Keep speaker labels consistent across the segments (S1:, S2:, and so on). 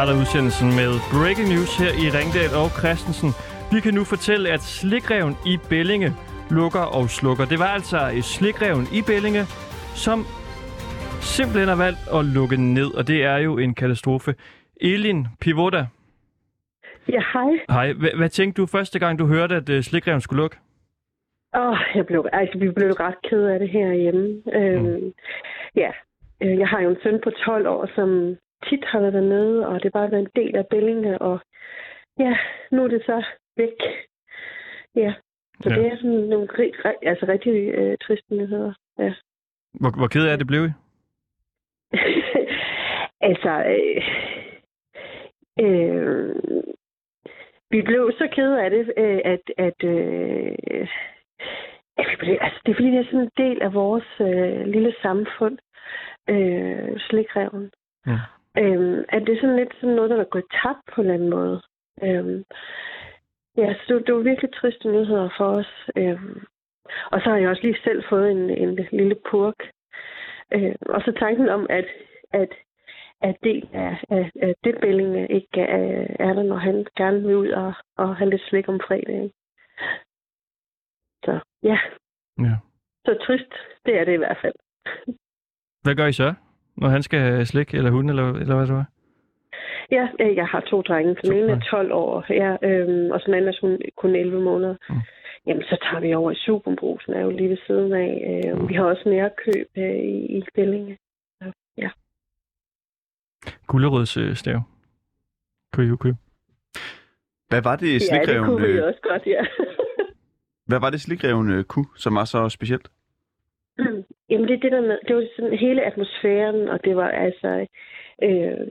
S1: Starter udsendelsen med breaking news her i Ringdal og Christensen. Vi kan nu fortælle, at slikreven i Bellinge lukker og slukker. Det var altså slikreven i Bellinge, som simpelthen har valgt at lukke ned, og det er jo en katastrofe. Elin Pivoda.
S2: Ja, hej.
S1: Hej. H- hvad tænkte du første gang, du hørte, at uh, slikreven skulle lukke?
S2: Åh, oh, jeg blev, altså, vi blev ret ked af det herhjemme. Øhm, mm. Ja, øh, jeg har jo en søn på 12 år, som tit har været dernede, og det er bare været en del af Bellinge, og ja, nu er det så væk. Ja, så
S1: Ja.
S2: det er sådan nogle altså rigtig øh, triste nyheder. Ja.
S1: Hvor, hvor ked af det blev I?
S2: altså, øh, øh, vi blev så kede af det, øh, at, at, øh, at vi blev, altså, det er fordi, det er sådan en del af vores øh, lille samfund, øh, slikreven.
S1: Ja.
S2: Øh, at det er sådan lidt sådan noget, der er gået tabt på en eller anden måde. Øh, ja, så det, det var virkelig triste nyheder for os. Øh, og så har jeg også lige selv fået en, en lille purk. Øh, og så tanken om, at, at, at del af, af, af det Bellinge ikke er, er der, når han gerne vil ud og, og have lidt slik om fredagen. Så ja,
S1: Ja.
S2: så trist, det er det i hvert fald.
S1: Hvad gør I så, når han skal have slik, eller hun, eller, eller hvad det var?
S2: Ja, øh, jeg har to drenge. Den ene er
S1: drenge.
S2: 12 år, ja, øhm, og så den anden er kun, kun 11 måneder.
S1: Mm.
S2: Jamen, så tager vi over i Superbrusen, er jo lige ved siden af. Øh,
S1: Mm.
S2: Vi har også nærkøb øh, i, i Bellinge. Så, ja.
S1: Gullerødsstav. Kunne I jo købe.
S3: Hvad var det,
S2: ja, det
S3: slikreven,
S2: kunne vi
S3: øh,
S2: også godt, ja.
S3: hvad var det slikreven øh, kunne, som var så specielt?
S2: Jamen, det er det der med, det var sådan hele atmosfæren, og det var altså, øh,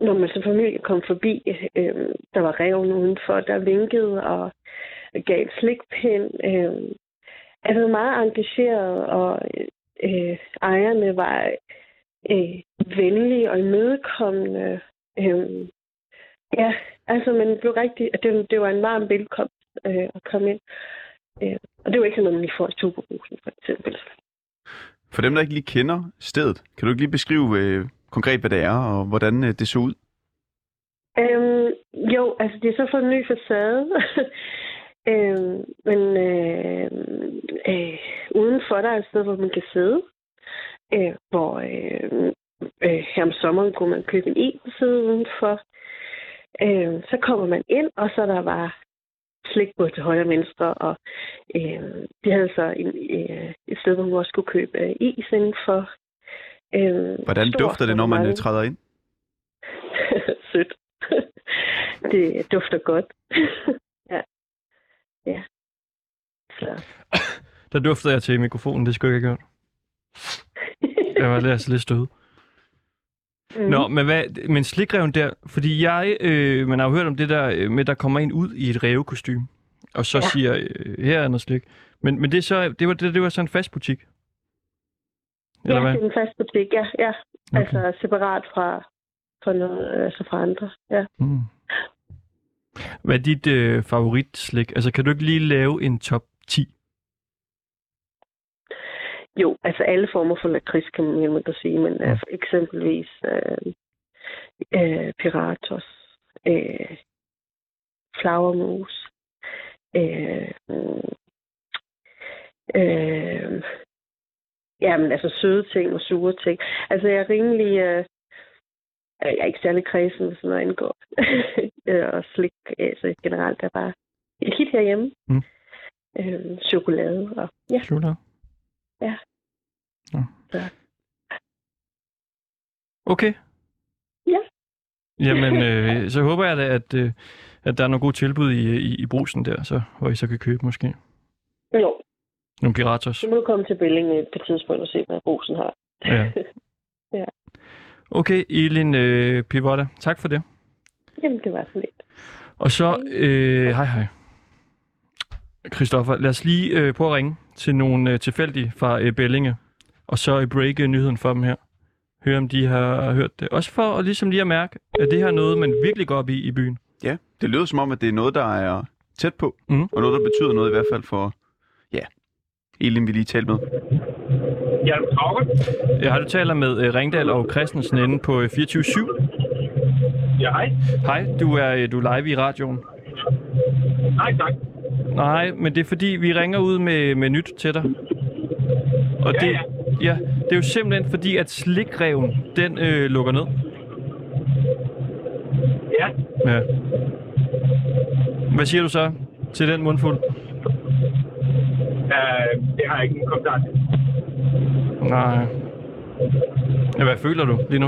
S2: når man som familie kom forbi, øh, der var reven udenfor, der vinkede og gav et slikpind. Øh, altså meget engageret, og øh, ejerne var øh, venlige og imødekommende. Øh, ja, altså, man blev rigtig, det, det var en varm velkomst øh, at komme ind. Øh, og det var ikke sådan noget, man lige får i for eksempel.
S3: For dem, der ikke lige kender stedet, kan du ikke lige beskrive øh, konkret, hvad det er, og hvordan øh, det så ud?
S2: Øhm, jo, altså det er så fået en ny facade. øhm, men øh, øh, udenfor der er et sted, hvor man kan sidde. Øh, hvor øh, øh, her om sommeren kunne man købe en e side udenfor. Øh, så kommer man ind, og så er der slik både til højre og venstre. Og øh, de havde så en, øh, et sted, hvor man også kunne købe øh, is indenfor. Øh,
S3: Hvordan
S2: stor
S3: dufter det, når man øh,
S2: sortiment.
S3: træder ind?
S2: Sødt. det dufter godt. ja. Ja. Så.
S1: Der duftede jeg til mikrofonen, det skulle jeg ikke have gjort. Jeg var lidt, altså lidt stød. Nå, men, hvad, men slikreven der, fordi jeg, øh, man har jo hørt om det der øh, med, der kommer en ud i et rævekostyme, og så ja. Siger, øh, her er noget slik. Men, men det, er så, det, var, det, det var sådan en fast butik? Eller
S2: ja,
S1: hvad?
S2: det er en fast butik, ja. ja.
S1: Okay.
S2: Altså separat fra, fra, noget, altså fra andre. Ja.
S1: Mm. Hvad er dit øh, favoritslik? Altså, kan du ikke lige lave en top 10?
S2: Jo, altså alle former for lakrids, kan man man kan sige, men altså, eksempelvis øh, øh, Piratos, øh, flagermus, øh, øh, jamen altså søde ting og sure ting. Altså jeg er rimelig, øh, jeg er ikke særlig kredsen, hvis noget angår. Øh, og slik, altså generelt er bare et hit herhjemme.
S1: Mm.
S2: Øh, chokolade og ja.
S1: Chokolade?
S2: Ja.
S1: Nå.
S2: Så.
S1: Okay.
S2: Ja.
S1: Jamen, øh, så håber jeg da, at, øh, at der er nogle gode tilbud i, i, i brusen der, så, hvor I så kan købe måske.
S2: Jo,
S1: Nogle piratos.
S2: så må du komme til Belling på et tidspunkt og se, hvad Rosen har.
S1: Ja.
S2: Ja.
S1: Okay, Elin øh, Pivotta, tak for det.
S2: Jamen, det var så lidt.
S1: Og så, øh, hej hej. Christoffer, lad os lige øh, prøve at ringe til nogle øh, tilfældige fra øh, Bellinge, og så øh, breake nyheden for dem her. Høre, om de har hørt det. Også for at, ligesom lige at mærke, at det her er noget, man virkelig går op i i byen.
S3: Ja, det lyder som om, at det er noget, der er tæt på,
S1: Mhm.
S3: og noget, der betyder noget i hvert fald for, ja, Elin, vi lige talte med.
S4: Ja.
S1: Jeg har du taler med øh, Ringdal og Christensen inde på øh, 24-7.
S4: Ja, hej.
S1: Hej, du er, øh, du er live i radioen.
S4: Nej, tak.
S1: Nej, men det er fordi, vi ringer ud med, med nyt til dig. Og
S4: Ja,
S1: det,
S4: ja.
S1: ja, det er jo simpelthen fordi, at slikreven, den øh, lukker ned.
S4: Ja.
S1: Ja. Hvad siger du så til den mundfuld?
S4: Uh, det har jeg ikke en kommentar til.
S1: Nej. Ja, hvad føler du lige nu?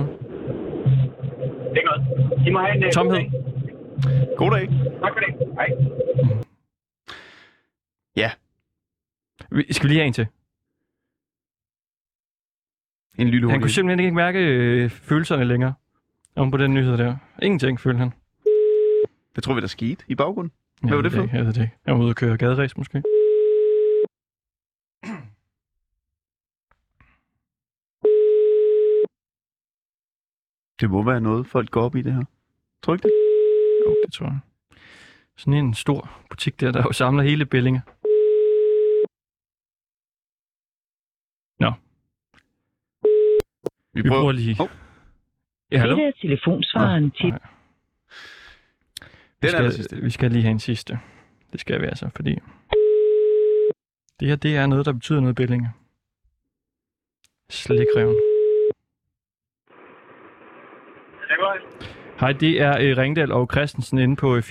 S4: Det er godt. I må have en... øh,
S1: Tomhed.
S4: god dag.
S3: God dag.
S4: Tak for det. Hej.
S3: Ja,
S1: Vi- Skal vi lige have en til?
S3: en lille
S1: Han kunne simpelthen ikke mærke øh, følelserne længere. Om på den nyhed der. Ingenting, følte han.
S3: Hvad tror vi, der skete i baggrunden?
S1: Jeg
S3: Hvad var
S1: ved
S3: det for?
S1: Jeg ved det ikke. Jeg var ude og køre gaderæs måske.
S3: Det må være noget, folk går op i det her. Tror du ikke det?
S1: Jo, det tror jeg. Sådan en stor butik der, der jo samler hele Bellinge. Nå,
S3: Vi
S1: vi
S3: prøver.
S1: prøver lige...
S3: Hov.
S1: Ja, hallo?
S5: Dette er telefonsvaren til
S1: Nej. Vi
S3: er
S1: skal,
S3: sidste.
S1: vi skal lige have en sidste. Det skal vi altså, fordi... Det her, det er noget, der betyder noget, Bellinge. Slikreven.
S4: Det er godt.
S1: Hej, det er øh, Ringdal og Christensen inde på øh, 24-7.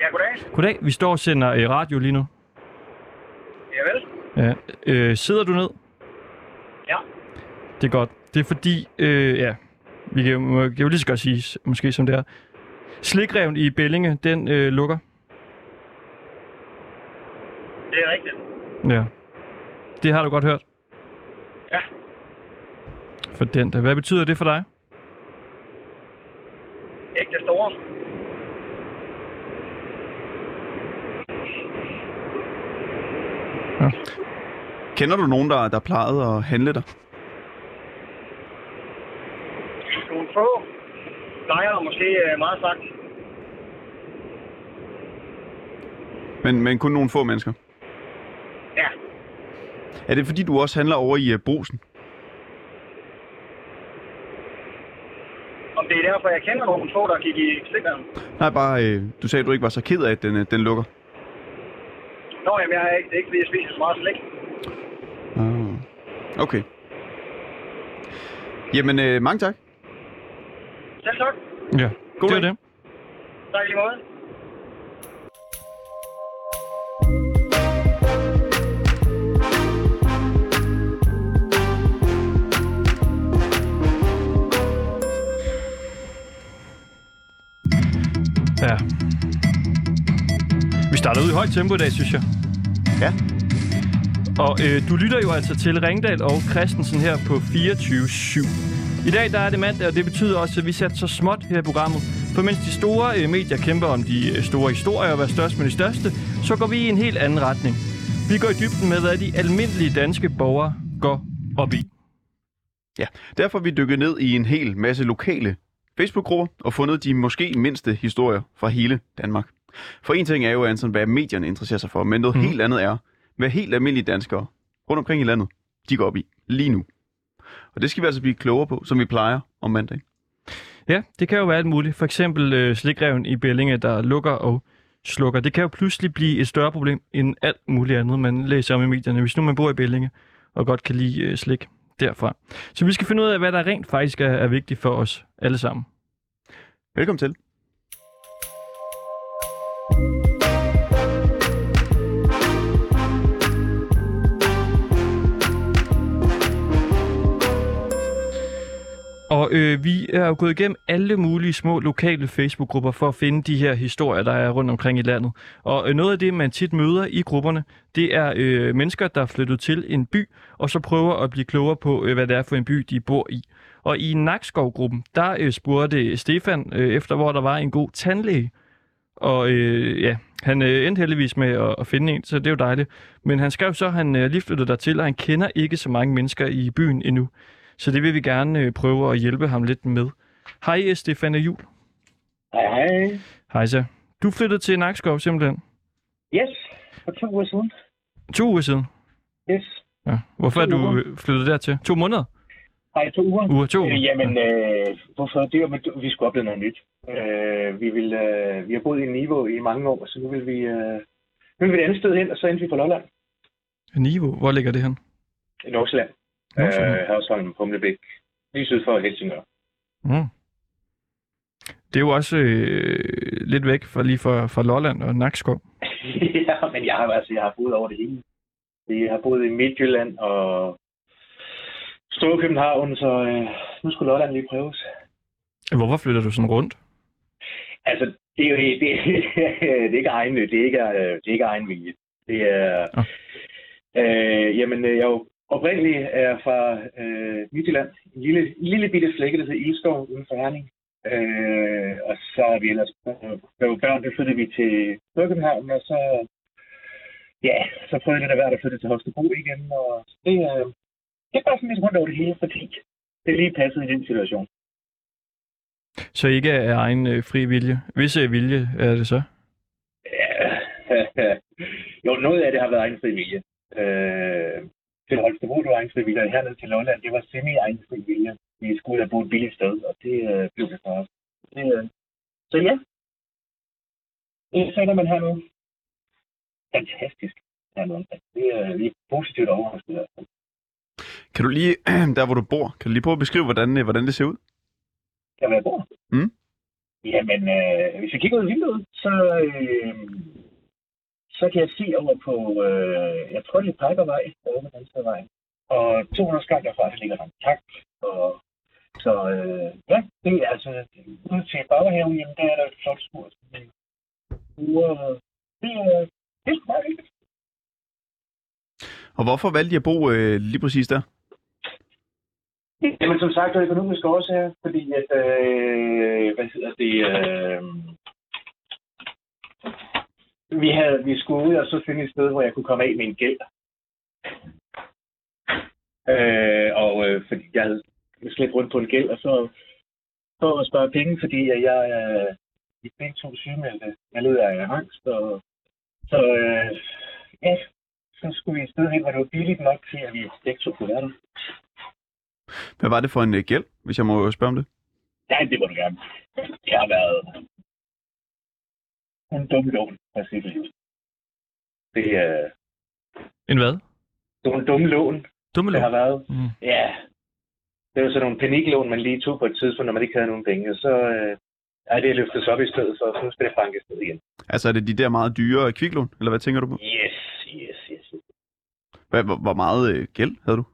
S4: Ja, goddag.
S1: Goddag, vi står og sender øh, radio lige nu.
S4: Ja.
S1: Øh, sidder du ned?
S4: Ja.
S1: Det er godt. Det er fordi, øh, ja, vi kan, jo- kan jo lige så godt sige, måske som det er. Slikreven i Bellinge, den øh, lukker.
S4: Det er rigtigt.
S1: Ja. Det har du godt hørt.
S4: Ja.
S1: For den der. Hvad betyder det for dig?
S4: Ikke det store.
S3: Kender du nogen, der, der plejede at handle dig?
S4: Nogle få plejer måske øh, meget sagt.
S3: Men, men kun nogle få mennesker.
S4: Ja.
S3: Er det fordi, du også handler over i uh, brusen?
S4: Om det er derfor, jeg kender nogle få, der gik i stikkeren.
S3: Nej, bare, øh, du sagde, at du ikke var så ked af, at den, øh, den lukker.
S4: Nå, jamen, jeg er ikke, det er ikke, fordi jeg spiser så meget slik.
S3: Ah. Okay. Jamen, øh, mange tak.
S4: Selv tak.
S1: Ja.
S3: God
S1: det er
S3: dag.
S1: det.
S4: Tak i lige måde.
S1: Ja. Vi starter ud i højt tempo i dag, synes jeg.
S3: Ja.
S1: Og øh, du lytter jo altså til Ringdal og Christensen her på 24-7. I dag der er det mandag, og det betyder også, at vi sætter så småt her i programmet. For mens de store øh, medier kæmper om de øh, store historier og hvad størst med de største, så går vi i en helt anden retning. Vi går i dybden med, hvad de almindelige danske borgere går op i.
S3: Ja, derfor vi dykket ned i en hel masse lokale Facebook-grupper og fundet de måske mindste historier fra hele Danmark. For en ting er jo, Anton, hvad medierne interesserer sig for, men noget mm. helt andet er, hvad helt almindelige danskere rundt omkring i landet, de går op i lige nu. Og det skal vi altså blive klogere på, som vi plejer om mandag.
S1: Ja, det kan jo være alt muligt. For eksempel øh, slikreven i Bellinge, der lukker og slukker. Det kan jo pludselig blive et større problem end alt muligt andet, man læser om i medierne, hvis nu man bor i Bellinge og godt kan lide øh, slik derfra. Så vi skal finde ud af, hvad der rent faktisk er, er vigtigt for os alle sammen.
S3: Velkommen til.
S1: Og øh, vi er jo gået igennem alle mulige små lokale Facebook-grupper for at finde de her historier, der er rundt omkring i landet. Og øh, noget af det, man tit møder i grupperne, det er øh, mennesker, der er flyttet til en by, og så prøver at blive klogere på, øh, hvad det er for en by, de bor i. Og i Nakskov-gruppen, der øh, spurgte Stefan øh, efter, hvor der var en god tandlæge. Og øh, ja, han øh, endte heldigvis med at, at finde en, så det er jo dejligt. Men han skrev så, at han øh, lige flyttede dertil, og han kender ikke så mange mennesker i byen endnu. Så det vil vi gerne øh, prøve at hjælpe ham lidt med. Hej, Stefan Jul.
S6: Hej, hej.
S1: Hej så. Du flyttede til Nakskov simpelthen
S6: Yes, for to uger siden.
S1: to uger siden.
S6: Yes.
S1: Ja. Hvorfor er
S6: To
S1: du
S6: uger.
S1: øh, flyttet dertil? To måneder?
S6: Nej, to uger.
S1: Uger, to.
S6: Øh, jamen, øh, hvorfor? Det jo- vi skulle opleve noget nyt. Øh, vi, vil, øh, vi har boet i Niveau i mange år, så nu vil vi, øh, nu vil vi et andet sted hen, og så endte vi på Lolland.
S1: Niveau, hvor ligger det hen?
S6: I Nordsjælland.
S1: Nordsjælland.
S6: Øh, Hørsholm, Humlebæk. Lige syd for Helsingør.
S1: Mm. Det er jo også øh, lidt væk fra lige fra, fra Lolland og Nakskov.
S6: ja, men jeg har, altså, jeg har boet over det hele. Jeg har boet i Midtjylland og Storkøbenhavn, så øh, nu skulle Lolland lige prøves.
S1: Hvorfor flytter du sådan rundt?
S6: Altså, det er jo det, det er ikke egen, det er ikke, det er ikke egen vilje. Det er,
S1: Ah.
S6: øh, jamen, øh, jeg er jo oprindeligt er fra øh, Midtjylland, en lille, en lille bitte flække, der hedder Ilskov uden for Herning. Øh, og så er vi ellers, da vi børn, der flyttede vi til Storkøbenhavn, og så, ja, så prøvede jeg lidt af hvert at flytte til Holstebro igen, og det, øh, det er bare sådan lidt rundt over det hele, fordi det lige passede i den situation.
S1: Så ikke af egen øh, fri vilje. Hvis øh, vilje er det så?
S6: Ja, jo, noget af det har været egen fri vilje. Øh, til Holstebro, det var egen fri vilje, og hernede til Lolland, det var semi egen fri vilje. Vi skulle have boet et billigt sted, og det øh, blev det for os. Det, øh, så ja, det sætter man her nu. Fantastisk hernede. Det er vi er positivt overrasket. i hvert fald.
S3: Kan du lige, der hvor du bor, kan du lige prøve at beskrive, hvordan, øh, hvordan det ser ud?
S6: Kan være bor?
S3: Mm.
S6: Jamen, øh, hvis jeg kigger ud af vinduet, så, øh, så kan jeg se over på, øh, jeg tror det er Parkervej, derovre på vej. Og 200 skak derfra, der ligger der en takt. Og, så øh, ja, det er altså, ud til Baghaven, jamen der er der et flot spor. Uger, det, er, det er sgu meget hyggeligt.
S3: Og hvorfor valgte I at bo øh, lige præcis der?
S6: Jamen som sagt, er økonomisk årsager, fordi at, øh, hvad hedder det, øh, vi, havde, vi skulle ud og så finde et sted, hvor jeg kunne komme af med en gæld. Øh, og øh, fordi jeg havde slæbt rundt på en gæld, og så for at spare penge, fordi at jeg er i begge to sygemeldte. Jeg led af angst, og så øh, ja, så skulle vi et sted hen, hvor det var billigt nok til, at vi begge to kunne være der.
S3: Hvad var det for en øh, gæld, hvis jeg må spørge om det?
S6: Ja, det må du gerne. Det har været en dum lån, for at sige det er
S1: En hvad?
S6: en dum lån,
S1: Dumme
S6: det har
S1: lån.
S6: været.
S1: Mm.
S6: Ja. Det var sådan nogle paniklån, man lige tog på et tidspunkt, når man ikke havde nogen penge. Og så øh, er det løftet op i stedet for, så nu skal det bankes ned igen.
S3: Altså er det de der meget dyre kviklån, eller hvad tænker du på?
S6: Yes, yes, yes.
S3: Hvad, hvor, hvor meget øh, gæld havde du?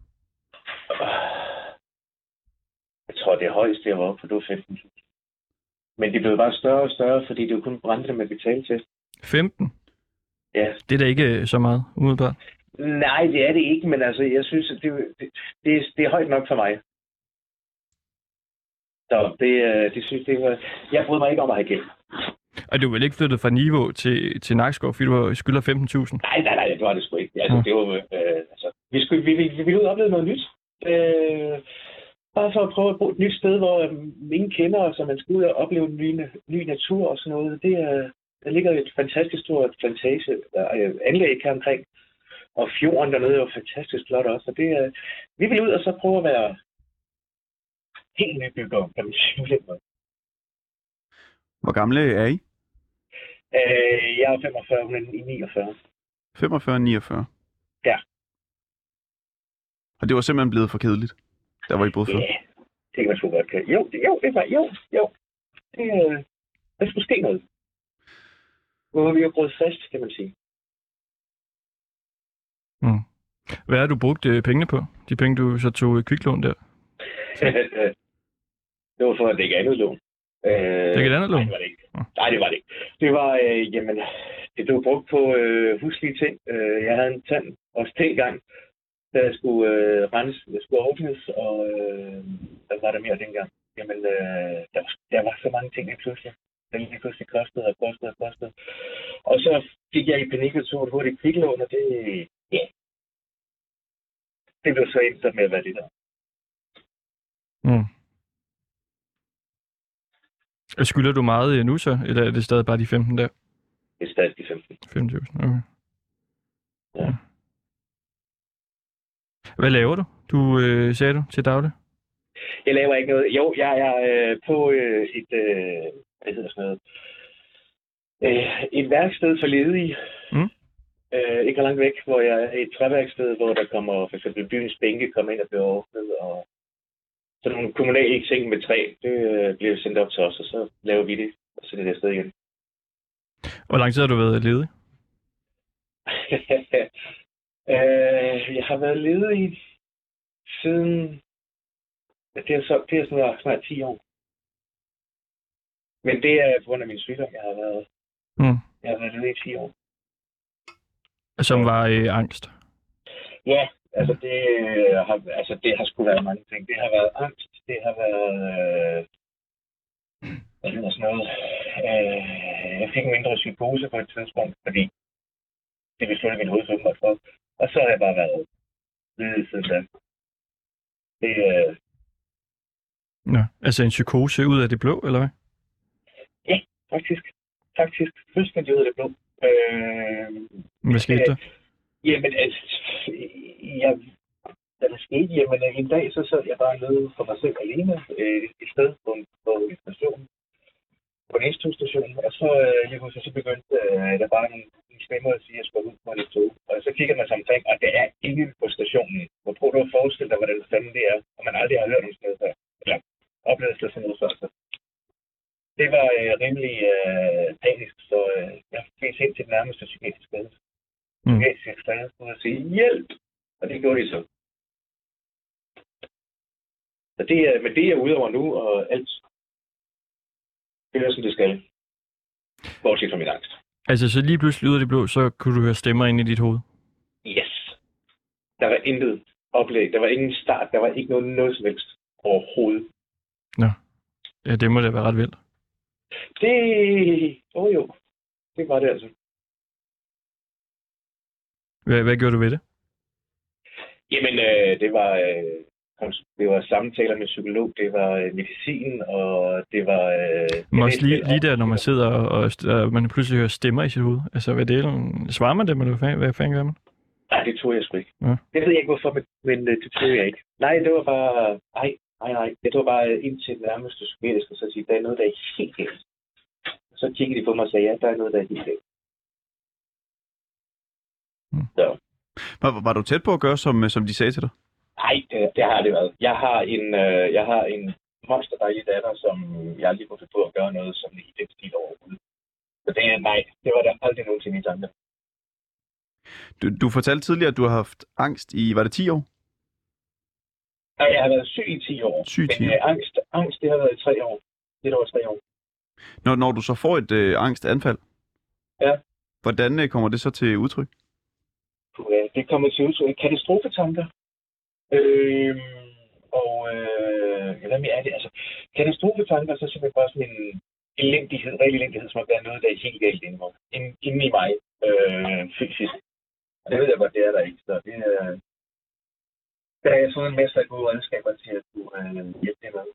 S6: Tror, det højeste, jeg var oppe på, det var 15.000. Men det blev bare større og større, fordi det var kun brændte med betale til.
S1: 15?
S6: Ja.
S1: Det er da ikke øh, så meget, umiddelbart.
S6: Nej, det er det ikke, men altså, jeg synes, at det, det, det, er- det er højt nok for mig. Så det, øh, det synes det var... Jeg bryder mig ikke om at have gæld.
S1: Og du er vel ikke flyttet fra Niveau til, til Nakskov, fordi du skylder 15.000?
S6: Nej, nej, nej, det var det sgu ikke. Altså,
S1: Ja.
S6: det var, øh, altså, vi, skulle, vi, vi, vi ville ud og opleve noget nyt. Øh, bare for at prøve at bo et nyt sted, hvor øh, ingen kender os, og man skal ud og opleve ny, na- ny natur og sådan noget. Det er, der ligger et fantastisk stort plantage, er anlæg her omkring. Og fjorden dernede er jo fantastisk flot også. Og det, er, vi vil ud og så prøve at være helt nybygger, kan man sige.
S3: Hvor gamle er I?
S6: Øh, jeg er 45, hun er 49.
S3: 45 49?
S6: Ja.
S3: Og det var simpelthen blevet for kedeligt, der hvor I boede før?
S6: Ja, det kan man sgu godt kan. Jo, det, jo, det var, jo, jo. Det, øh, der skulle ske noget. Hvor vi har brugt fast, kan man sige.
S1: Mm. Hvad har du brugt øh, pengene på? De penge, du så tog i kviklån der?
S6: det var for at dække andet lån. Øh,
S1: Det er et andet lån?
S6: Nej, det var det ikke. Nej, det var det ikke. Det var, øh, jamen, det blev brugt på øh, huslige ting. Øh, jeg havde en tand også til jeg skulle øh, rense, jeg skulle åbnes, og øh, hvad var der mere dengang? Jamen, øh, der, var, der var så mange ting lige pludselig. Der lige pludselig kostede og kostede og kostede. Og så fik jeg i panik og tog et hurtigt kviklån, og det, ja, det blev så endt med at være det der.
S1: Mm. Skylder du meget øh, nu så, eller er det stadig bare de 15 der?
S6: Det er stadig de 15.
S1: 5.000, okay.
S6: Ja.
S1: Hvad laver du? Du øh, sagde du til daglig?
S6: Jeg laver ikke noget. Jo, jeg er øh, på øh, et, øh, hvad hedder sådan noget, øh, et værksted for ledige.
S1: Mm.
S6: Øh, ikke langt væk, hvor jeg er et træværksted, hvor der kommer for eksempel byens bænke kommer ind og bliver åbnet, og så nogle kommunale ting med træ, det øh, bliver sendt op til os, og så laver vi det, og så er det afsted igen.
S1: Hvor lang tid har du været ledig?
S6: øh, jeg har været ledig siden... Det er, så, det er snart, snart 10 år. Men det er på grund af min sygdom, jeg har været,
S1: Mm.
S6: jeg har været ledig i 10 år.
S1: Som var øh, angst.
S6: Ja, altså det, øh, har, altså det har sgu været mange ting. Det har været angst, det har været... Øh, hvad hedder sådan noget? Øh, jeg fik en mindre psykose på et tidspunkt, fordi det besluttede min hovedfølge mig for. Og så har jeg bare været ledet siden da. Det, øh,
S1: Ja. Altså en psykose ud af det blå, eller hvad?
S6: faktisk, faktisk fuldstændig ud af det blå. Øh,
S1: Hvad skete der?
S6: Jamen, altså, jeg, da det skete, jamen, en dag så sad jeg bare nede for mig selv alene øh, et sted på på en station, på en S-togstation, og så, øh, lige pludselig så begyndte øh, der bare nogle, nogle stemmer at sige, at jeg skulle ud på et tog. Og så kigger man sig omkring, og det er ingen på stationen. Hvor prøver du at forestille dig, hvordan fanden det er, og man aldrig har hørt om sådan noget før. Eller oplevet sådan noget før. Så. Det var øh, rimelig øh, panisk, så øh, jeg fik ind til den nærmeste psykiatriske skade
S1: Mm.
S6: psykiatrisk ud og sige hjælp, og det gjorde de så. Så det er, men det er ude over nu, og alt det er, som det skal. Bortset fra min angst.
S1: Altså så lige pludselig ud af det blå, så kunne du høre stemmer ind i dit hoved.
S6: Yes. Der var intet oplæg. Der var ingen start. Der var ikke noget, noget som helst overhovedet.
S1: Ja, det må da være ret vildt.
S6: Det... Åh oh, jo. Det var det altså.
S1: Hvad, hvad gjorde du ved det?
S6: Jamen, øh, det var... Øh, det var samtaler med psykolog, det var øh, medicin, og det var... Øh,
S1: Men også lige, lige der, når man sidder og, og, man pludselig hører stemmer i sit hoved. Altså, hvad det er, svarer man dem, eller hvad fanden, hvad fanden gør man?
S6: Nej, det tror jeg sgu ikke.
S1: Ja.
S6: Det ved jeg ikke, hvorfor, men, men øh, det tror jeg ikke. Nej, det var bare... Nej, nej, nej. Det var bare øh, ind til den nærmeste psykiatrisk, og så sige, der er noget, der er helt galt. Så kiggede de på mig og sagde, ja, der er noget, der er helt galt.
S1: Mm.
S6: Så,
S3: Var, var du tæt på at gøre, som, som de sagde til dig?
S6: Nej, det, det har det været. Jeg har en, øh, jeg har en monster dejlig datter, som jeg aldrig kunne på at gøre noget, som i den stil overhovedet. Så det er nej, det var der aldrig nogensinde i tanke.
S3: Du, du fortalte tidligere, at du har haft angst i, var det 10 år?
S6: Nej, jeg har været syg i 10 år.
S3: Syg i 10
S6: Men
S3: år.
S6: øh, angst, angst, det har været i 3 år. Det var 3 år.
S3: Når, når du så får et øh, angstanfald,
S6: Ja.
S3: hvordan øh, kommer det så til udtryk?
S6: Det kommer til udtryk katastrofetanker. Øh, og øh, ja, hvad mere er det? Altså, katastrofetanker, så simpelthen bare sådan en elendighed, reel elendighed, som at er noget, der er helt galt inde, i mig. Inde, i mig, øh, fysisk. Og det ved jeg godt, det er der ikke. Så det er... Der er sådan en masse af gode redskaber til at kunne øh, hjælpe det med.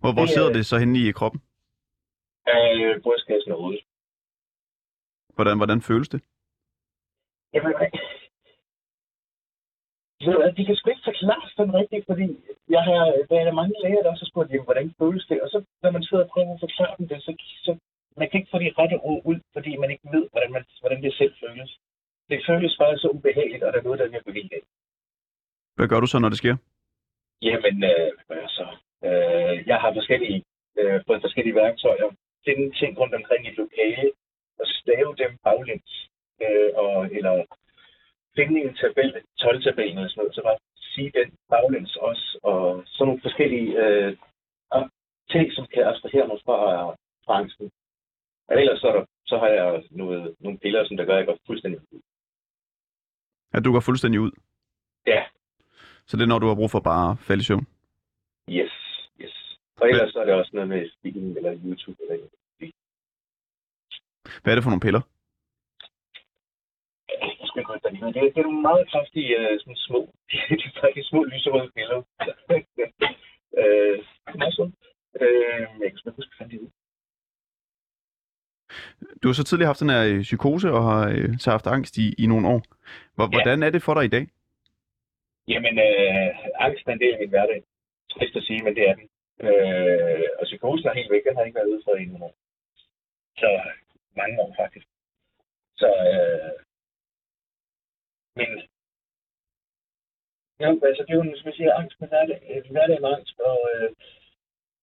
S3: Hvor, hvor sidder
S6: øh,
S3: det så henne i kroppen?
S6: Øh, brystkassen og hovedet.
S3: Hvordan, hvordan føles det?
S6: Jamen, Ved hvad, de kan sgu ikke forklare sådan rigtigt, fordi jeg har, der er mange læger, der også har spurgt, jamen, hvordan føles det? Og så, når man sidder og prøver at forklare dem det, så, så man kan ikke få de rette ord ud, fordi man ikke ved, hvordan, man, hvordan det selv føles. Det føles bare så ubehageligt, og der er noget, der er vildt af.
S3: Hvad gør du så, når det sker?
S6: Jamen, øh, hvad gør jeg så? Øh, jeg har forskellige, øh, fået forskellige værktøjer. Finde ting rundt omkring i et lokale, og stave dem baglæns. Øh, og, eller finde en tabel, 12-tabellen eller sådan noget, så bare sige den baglæns også. Og sådan nogle forskellige øh, ah, ting, som kan abstrahere mig fra, fra angsten. Og ellers så, er der, så har jeg noget, nogle piller, som der gør, at jeg går fuldstændig ud.
S3: At du går fuldstændig ud?
S6: Ja.
S3: Så det er, når du har brug for bare at falde i søvn?
S6: Yes, yes. Og ellers så er det også noget med film eller YouTube eller noget.
S3: Hvad er det for nogle piller?
S6: Hvad de hedder. det, er, det er nogle meget kraftige øh, sådan små, de er faktisk små lyserøde piller. øh, det meget sundt. Øh, men jeg kan sgu ikke huske, hvad fanden de hedder.
S3: Du har så tidligere haft den her øh, psykose og har øh, så haft angst i, i nogle år.
S6: Ja.
S3: Hvordan er det for dig i dag?
S6: Jamen, øh, angst er en del af min hverdag. trist at sige, men det er den. Øh, og psykosen er helt væk. Den har ikke været ude for endnu. Så mange år faktisk. Så, øh, men Ja, altså det er jo, som jeg siger, angst med hverdag, hverdag med angst, og øh,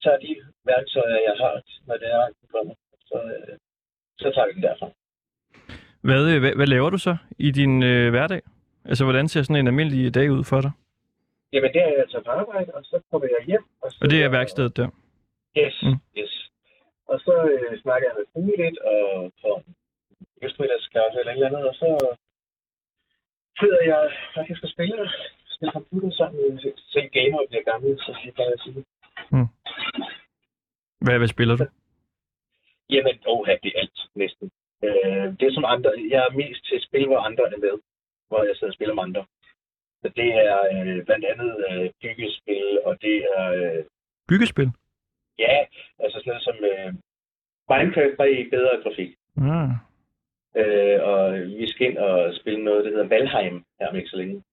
S6: så er de værktøjer, jeg har, når det er angsten kommer, så, øh, så tager vi den derfra.
S1: Hvad, øh, hvad, hvad laver du så i din øh, hverdag? Altså, hvordan ser sådan en almindelig dag ud for dig?
S6: Jamen, det er altså på arbejde, og så kommer jeg hjem. Og, så,
S1: Og det er værkstedet der?
S6: Yes,
S1: Mm.
S6: yes. Og så øh, snakker jeg med frue lidt, og får en eftermiddagskaffe eller et eller andet, og så sidder jeg faktisk og spiller, spiller computer sammen med selv gamer og bliver gammel, så det bare jeg sige.
S1: Hvad, hvad spiller du?
S6: Jamen, åh, det er alt næsten. Øh, det er som andre, jeg er mest til spil, hvor andre er med, hvor jeg sidder og spiller med andre. Så det er øh, blandt andet øh, byggespil, og det er, øh,
S1: Byggespil?
S6: ja, altså sådan noget som øh, Minecraft bare i bedre grafik.
S1: Ah.
S6: Øh, og vi skal ind og spille noget, der hedder Valheim her om ikke så længe.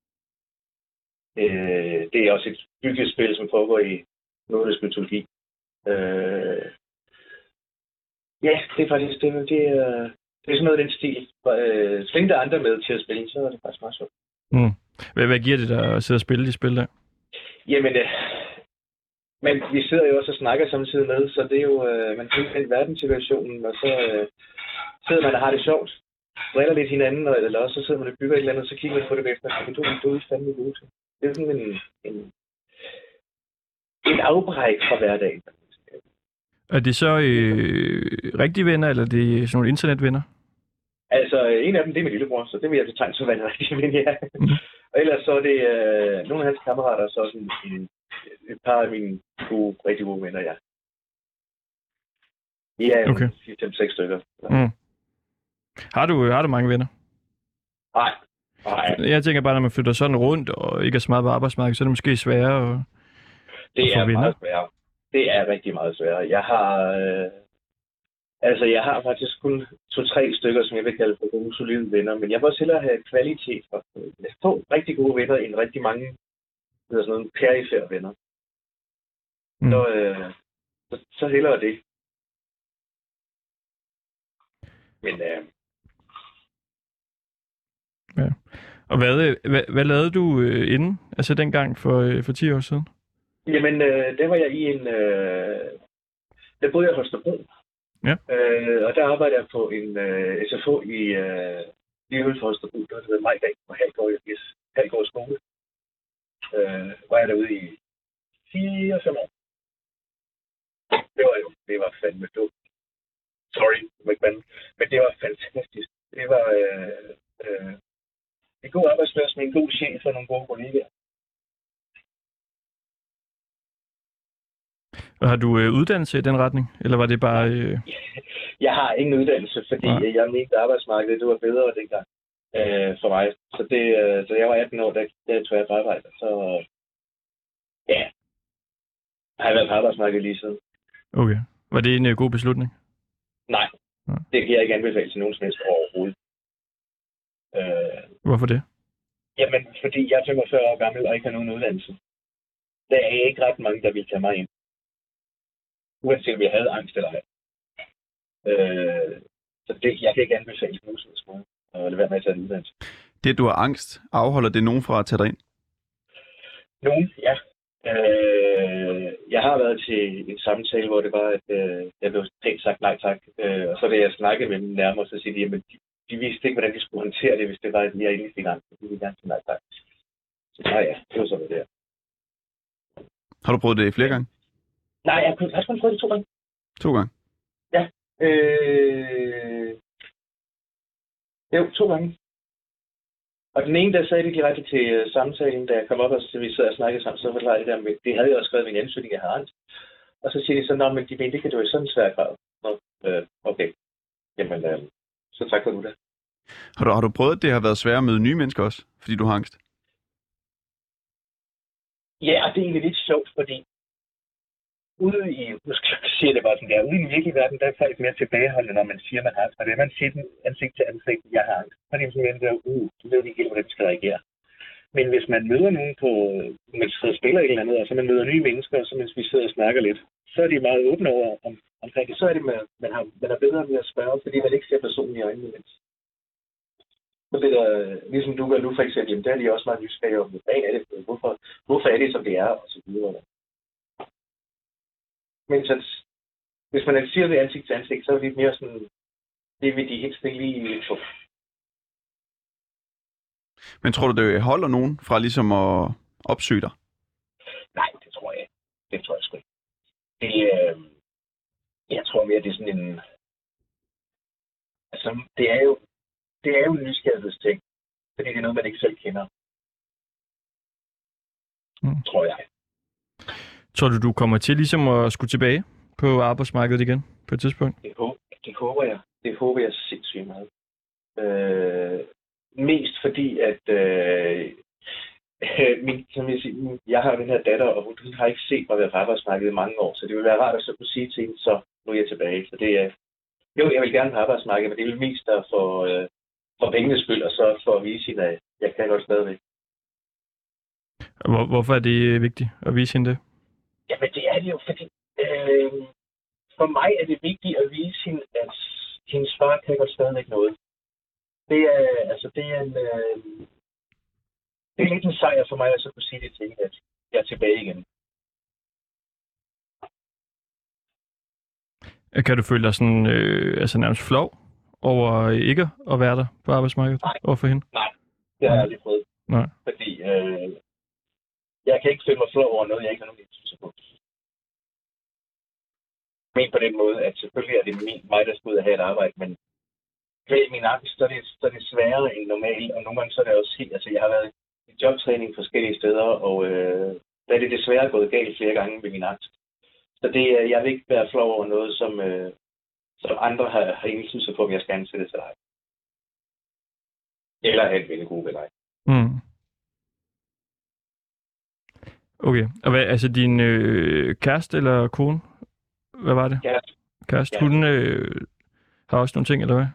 S6: Øh, det er også et byggespil, som foregår i nordisk mytologi. Øh, ja, det er faktisk det, det, er, det er sådan noget af den stil. Øh, så længe der er andre med til at spille, så er det faktisk meget sjovt.
S1: Hvad, hvad giver det dig at sidde og spille de spil der?
S6: Jamen, øh, men vi sidder jo også og snakker samtidig med, så det er jo, øh, man kan den verdenssituationen, og så øh, sidder man og har det sjovt. Driller lidt hinanden, og, eller også så sidder man og bygger et eller andet, og så kigger man på det bagefter, og du, er fandme god til. Det er sådan en, en, en afbræk fra hverdagen.
S1: Er det så øh, rigtige venner, eller er det sådan nogle internetvenner?
S6: Altså, en af dem, det er min lillebror, så det vil jeg betegne som en rigtig ven, ja.
S1: Mhm.
S6: Og ellers så er det øh, nogle af hans kammerater, og så sådan en, et par af mine gode, rigtig gode venner, ja. Er
S1: Okay.
S6: okay. 5-6 stykker.
S1: Mm. Har du, har du mange venner?
S6: Nej, nej.
S1: Jeg tænker bare, når man flytter sådan rundt og ikke er så meget på arbejdsmarkedet, så er det måske sværere. Og...
S6: Det
S1: Og få
S6: er
S1: venner?
S6: meget sværere. Det er rigtig meget sværere. Jeg har, øh, altså jeg har faktisk kun to-tre stykker, som jeg vil kalde for gode, solide venner, men jeg vil også hellere have kvalitet. For, jeg får rigtig gode venner end rigtig mange hedder sådan nogle perifære venner.
S1: Mm.
S6: Så, øh, så, så hellere det. Men øh,
S1: Og hvad, øh, hvad, hvad lavede du øh, inden? Altså dengang for, øh, for 10 år siden?
S6: Jamen, øh, der var jeg i en... Øh, der boede jeg hos Holstebro.
S1: Ja.
S6: Øh, og der arbejdede jeg på en øh, SFO i øh, lige uden for Holstebro. Det var det majdag på halvgård, halvgård skole. Øh, var jeg derude i 4-5 år. Det var jo, det var fandme dumt. Sorry, McMahon. Men det var fantastisk. Det var øh, øh, en god arbejdsplads med en god chef og nogle gode kollegaer.
S1: Har du øh, uddannelse i den retning? Eller var det bare... Øh...
S6: Jeg har ingen uddannelse, fordi
S1: Nej.
S6: Jeg mente, at arbejdsmarkedet det var bedre dengang øh, for mig. Så det, øh, da jeg var 18 år, der, der tog jeg på arbejde. Så ja, jeg har været på arbejdsmarkedet lige siden.
S1: Okay. Var det en øh, god beslutning?
S6: Nej,
S1: Nej.
S6: det kan jeg ikke anbefale til nogen som helst overhovedet. Øh,
S1: Hvorfor det?
S6: jamen, fordi jeg er 45 år gammel og ikke har nogen uddannelse. Der er ikke ret mange, der vil tage mig ind. Uanset om jeg havde angst eller ej. Øh, så det, jeg kan ikke anbefale nogen som helst måde at lade være med at tage en uddannelse.
S3: Det, du har angst, afholder det nogen fra at tage dig ind?
S6: Nogen, ja. Øh, jeg har været til en samtale, hvor det var, at øh, jeg blev pænt sagt nej tak. Øh, og så da jeg snakkede med dem nærmere, så siger de, at de, de vidste ikke, hvordan de skulle håndtere det, hvis det var, at jeg egentlig fik angst. De ville gerne sige nej tak. Så nej, ja, det var sådan det der.
S3: Har du prøvet det flere gange?
S6: Nej, jeg kunne faktisk kun prøve det to gange.
S3: To gange?
S6: Øh, jo, to gange. Og den ene, der sagde det direkte til øh, samtalen, da jeg kom op, og så vi sad og snakkede sammen, så forklarede det der med, det havde jeg også skrevet i min ansøgning, jeg havde angst. Og så siger de så, men de mente ikke, at det var i sådan en svær grad. Nå, øh, okay. Jamen, øh, så tak for nu da.
S3: Har du, har du prøvet, at det har været svært at møde nye mennesker også, fordi du har angst?
S6: Ja, og det er egentlig lidt sjovt, fordi ude i, nu skal jeg sige det bare sådan der, ude i den virkelige verden, der er folk mere tilbageholdende, når man siger, man har angst. Og det er, man siger den ansigt til ansigt, jeg har angst. Så er det sådan, der, uh, du ved ikke helt, hvordan du skal reagere. Men hvis man møder nogen på, man sidder og spiller et eller andet, og så man møder nye mennesker, så mens vi sidder og snakker lidt, så er de meget åbne over om, omkring det. Så er det, man, man, har, man er bedre med at spørge, fordi man ikke ser personen i øjnene. Mens. Så bliver der, ligesom du gør nu for eksempel, jamen, der er de også meget nysgerrige om, hvad er det, hvorfor, hvorfor er det, som det er, og så videre. Men så, hvis man siger det ansigt til ansigt, så er det lidt mere sådan, det vil de helt stille lige for.
S3: Men tror du, det holder nogen fra ligesom at opsøge dig?
S6: Nej, det tror jeg ikke. Det tror jeg sgu ikke. Det, øh, jeg tror mere, det er sådan en... Altså, det er jo, det er jo en nysgerrighedsting. Fordi det er noget, man ikke selv kender.
S1: Mm.
S6: Tror jeg.
S1: Tror du, du kommer til ligesom at skulle tilbage på arbejdsmarkedet igen på et tidspunkt?
S6: Det, håber, det håber jeg. Det håber jeg sindssygt meget. Øh, mest fordi, at øh, min, som jeg, siger, jeg har den her datter, og hun har ikke set mig på arbejdsmarkedet i mange år, så det vil være rart at så kunne sige til hende, så nu er jeg tilbage. Så det er, jo, jeg vil gerne på arbejdsmarkedet, men det vil mest der for, øh, for pengenes skyld, og så for at vise hende, at jeg kan godt stadigvæk.
S1: Hvor, hvorfor er det vigtigt at vise hende det?
S6: Jamen, det er det jo, fordi øh, for mig er det vigtigt at vise hende, at hendes far kan godt stadigvæk noget. Det er, altså, det er en, øh, det er lidt en sejr for mig at så kunne sige det til hende, at jeg er tilbage igen.
S1: Kan du føle dig sådan, øh, altså nærmest flov over ikke at være der på arbejdsmarkedet
S6: Nej.
S1: overfor hende?
S6: Det har jeg aldrig prøvet.
S1: Nej.
S6: Fordi øh, jeg kan ikke føle mig flov over noget, jeg ikke har nogen indflydelse på. Men på den måde, at selvfølgelig er det min, mig, der skal ud og have et arbejde, men kvæg min angst, så er, det, så er det sværere end normalt, og nogle gange så er det også helt, altså jeg har været jobtræning forskellige steder, og øh, der er det desværre gået galt flere gange med min angst. Så det, er- jeg vil ikke være flov over noget, som, øh, som andre har, har indflydelse på, om jeg skal ansætte til dig. Eller have en vennegruppe med dig.
S1: Mm. Okay, og hvad, altså din øh, kæreste eller kone, hvad var det?
S6: Kæreste.
S1: Kæreste,
S6: Ja.
S1: hun øh, har også nogle ting, eller hvad?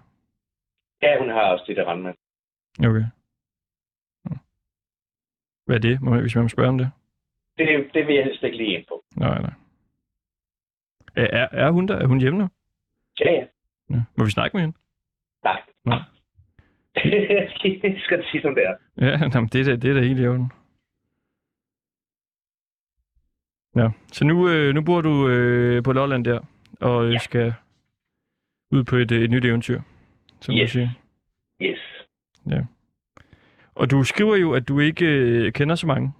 S6: Ja, hun har også det, der rende med.
S1: Okay. Hvad er det, må man- hvis man må spørge om det?
S6: Det, det vil jeg helst ikke lige ind på.
S1: Nej, nej. Er, er, hun der? Er hun hjemme nu?
S6: Ja, ja.
S1: Ja. Må vi snakke med hende?
S6: Nej.
S1: Nej.
S6: det skal du sige, som det er.
S1: Ja, nå, men det, er det er da helt i orden. Ja, så nu, øh, nu bor du øh, på Lolland der, og øh,
S6: Ja.
S1: skal ud på et, øh, et nyt eventyr, som du
S6: Yes.
S1: siger.
S6: Yes.
S1: Og du skriver jo, at du ikke øh, kender så mange.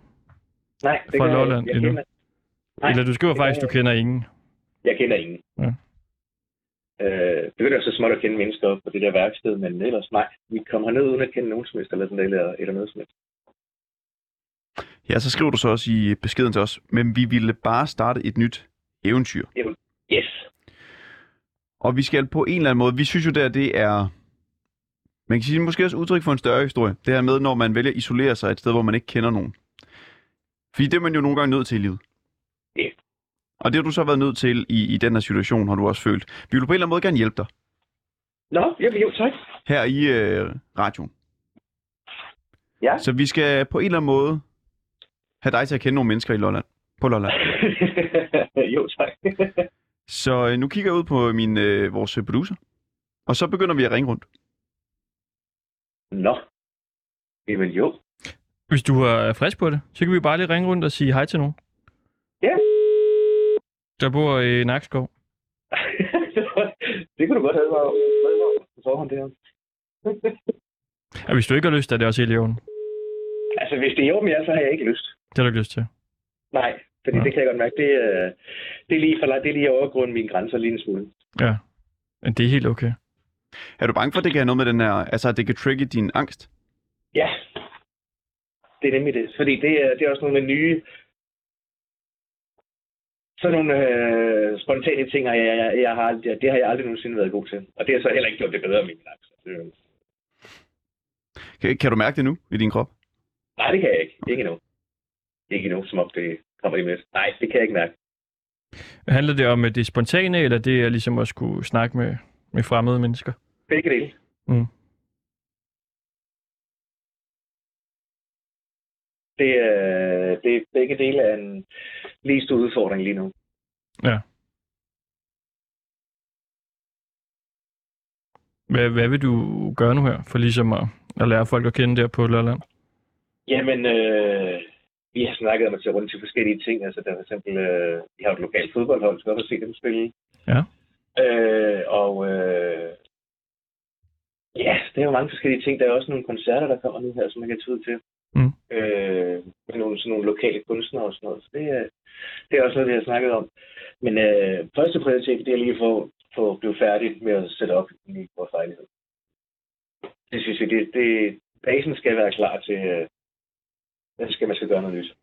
S6: Nej, det
S1: Fra
S6: jeg.
S1: Lolland
S6: jeg
S1: endnu.
S6: Nej,
S1: Eller du skriver faktisk,
S6: jeg
S1: du kender ingen.
S6: jeg kender ingen.
S1: Ja.
S6: Øh, begynder så småt at kende mennesker på det der værksted, men ellers nej. Vi kommer herned uden at kende nogen som helst, eller sådan noget, eller, eller noget som helst.
S3: Ja, så skriver du så også i beskeden til os, men vi ville bare starte et nyt eventyr.
S6: Yes.
S3: Og vi skal på en eller anden måde, vi synes jo der, det er, man kan sige, måske også udtryk for en større historie. Det her med, når man vælger at isolere sig et sted, hvor man ikke kender nogen. Fordi det er man jo nogle gange nødt til i livet.
S6: Ja.
S3: Og det har du så været nødt til i, i den her situation, har du også følt. Vi vil på en eller anden måde gerne hjælpe dig
S6: Nå, jamen, jo, tak.
S3: her i øh, radioen.
S6: Ja.
S3: Så vi skal på en eller anden måde have dig til at kende nogle mennesker i Lolland. På Lolland.
S6: jo, tak.
S3: Så øh, nu kigger jeg ud på min, øh, vores producer. Og så begynder vi at ringe rundt.
S6: Nå. Jamen jo.
S1: Hvis du er frisk på det, så kan vi bare lige ringe rundt og sige hej til nogen.
S6: Ja.
S1: Der bor i Nakskov.
S6: det kunne du godt have været på forhånd, det her.
S1: Og hvis du ikke har lyst, er det også helt i orden.
S6: Altså, hvis det er i orden, ja, så har jeg ikke lyst.
S1: Det har du ikke lyst til.
S6: Nej, fordi
S1: Ja.
S6: det kan jeg godt mærke. Det, er, det er lige for langt. Det er lige overgrund mine grænser lige en smule.
S1: Ja. Men det er helt okay.
S3: Er du bange for, at det kan have noget med den her, altså at det kan trigge din angst?
S6: Ja, det er nemlig det. Fordi det er, det er også nogle af nye... Sådan nogle øh, spontane ting, jeg, jeg, jeg har, aldrig- det har jeg aldrig nogensinde været god til. Og det har så heller ikke gjort det bedre med min angst.
S3: Kan, kan du mærke det nu i din krop?
S6: Nej, det kan jeg ikke. Ikke endnu. Ikke endnu, som om det kommer lige med. Nej, det kan jeg ikke mærke.
S1: Handler det om at det spontane, eller det er ligesom at skulle snakke med, med fremmede mennesker?
S6: Begge dele.
S1: Mm.
S6: Det er, det er begge dele af en lige stor udfordring lige nu.
S1: Ja. Hvad, hvad vil du gøre nu her, for ligesom at, at lære folk at kende der på Lolland?
S6: Jamen, øh, vi har snakket om at tage rundt til forskellige ting. Altså, der er for eksempel, øh, vi har et lokalt fodboldhold, så vi har set dem spille.
S1: Ja.
S6: Øh, og øh, ja, der er jo mange forskellige ting. Der er også nogle koncerter, der kommer nu her, som man kan tage ud til.
S1: Mm.
S6: Øh, med nogle, sådan nogle lokale kunstnere og sådan noget. Så det, er, det er også noget, vi har snakket om. Men øh, første prioritet, det er lige at få, få blive færdig med at sætte op i vores lejlighed. Det synes vi, det, det, basen skal være klar til, øh, den skal man skal gøre noget nyt.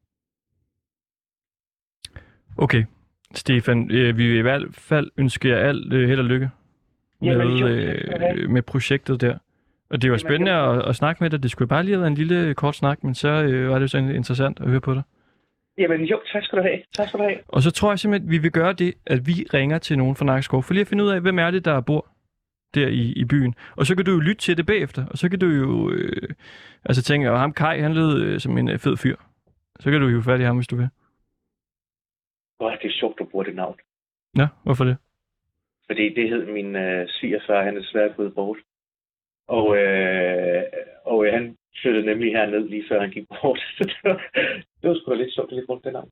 S1: Okay, Stefan, øh, vi vil i hvert fald ønske jer alt øh, held og lykke med,
S6: Jamen,
S1: øh, med projektet der. Og det var spændende at, at snakke med dig. Det skulle bare lige have været en lille kort snak, men så øh, var det jo så interessant at høre på dig.
S6: Jamen jo, tak skal du have. Tak skal du have.
S1: Og så tror jeg simpelthen, at vi vil gøre det, at vi ringer til nogen fra Nakskov, for lige at finde ud af, hvem er det, der bor der i, i byen. Og så kan du jo lytte til det bagefter, og så kan du jo øh, altså tænke, at ham Kai, han lød øh, som en øh, fed fyr. Så kan du jo fat i ham, hvis du vil.
S6: Er det sjovt, du bruger det navn.
S1: Nå, hvorfor det?
S6: Fordi det hed min øh, svigerfar, han er desværre gået bort. Og, øh, og øh, han flyttede nemlig herned lige før han gik bort. Så det var, det var sgu da lidt sjovt, at jeg brugte det navn.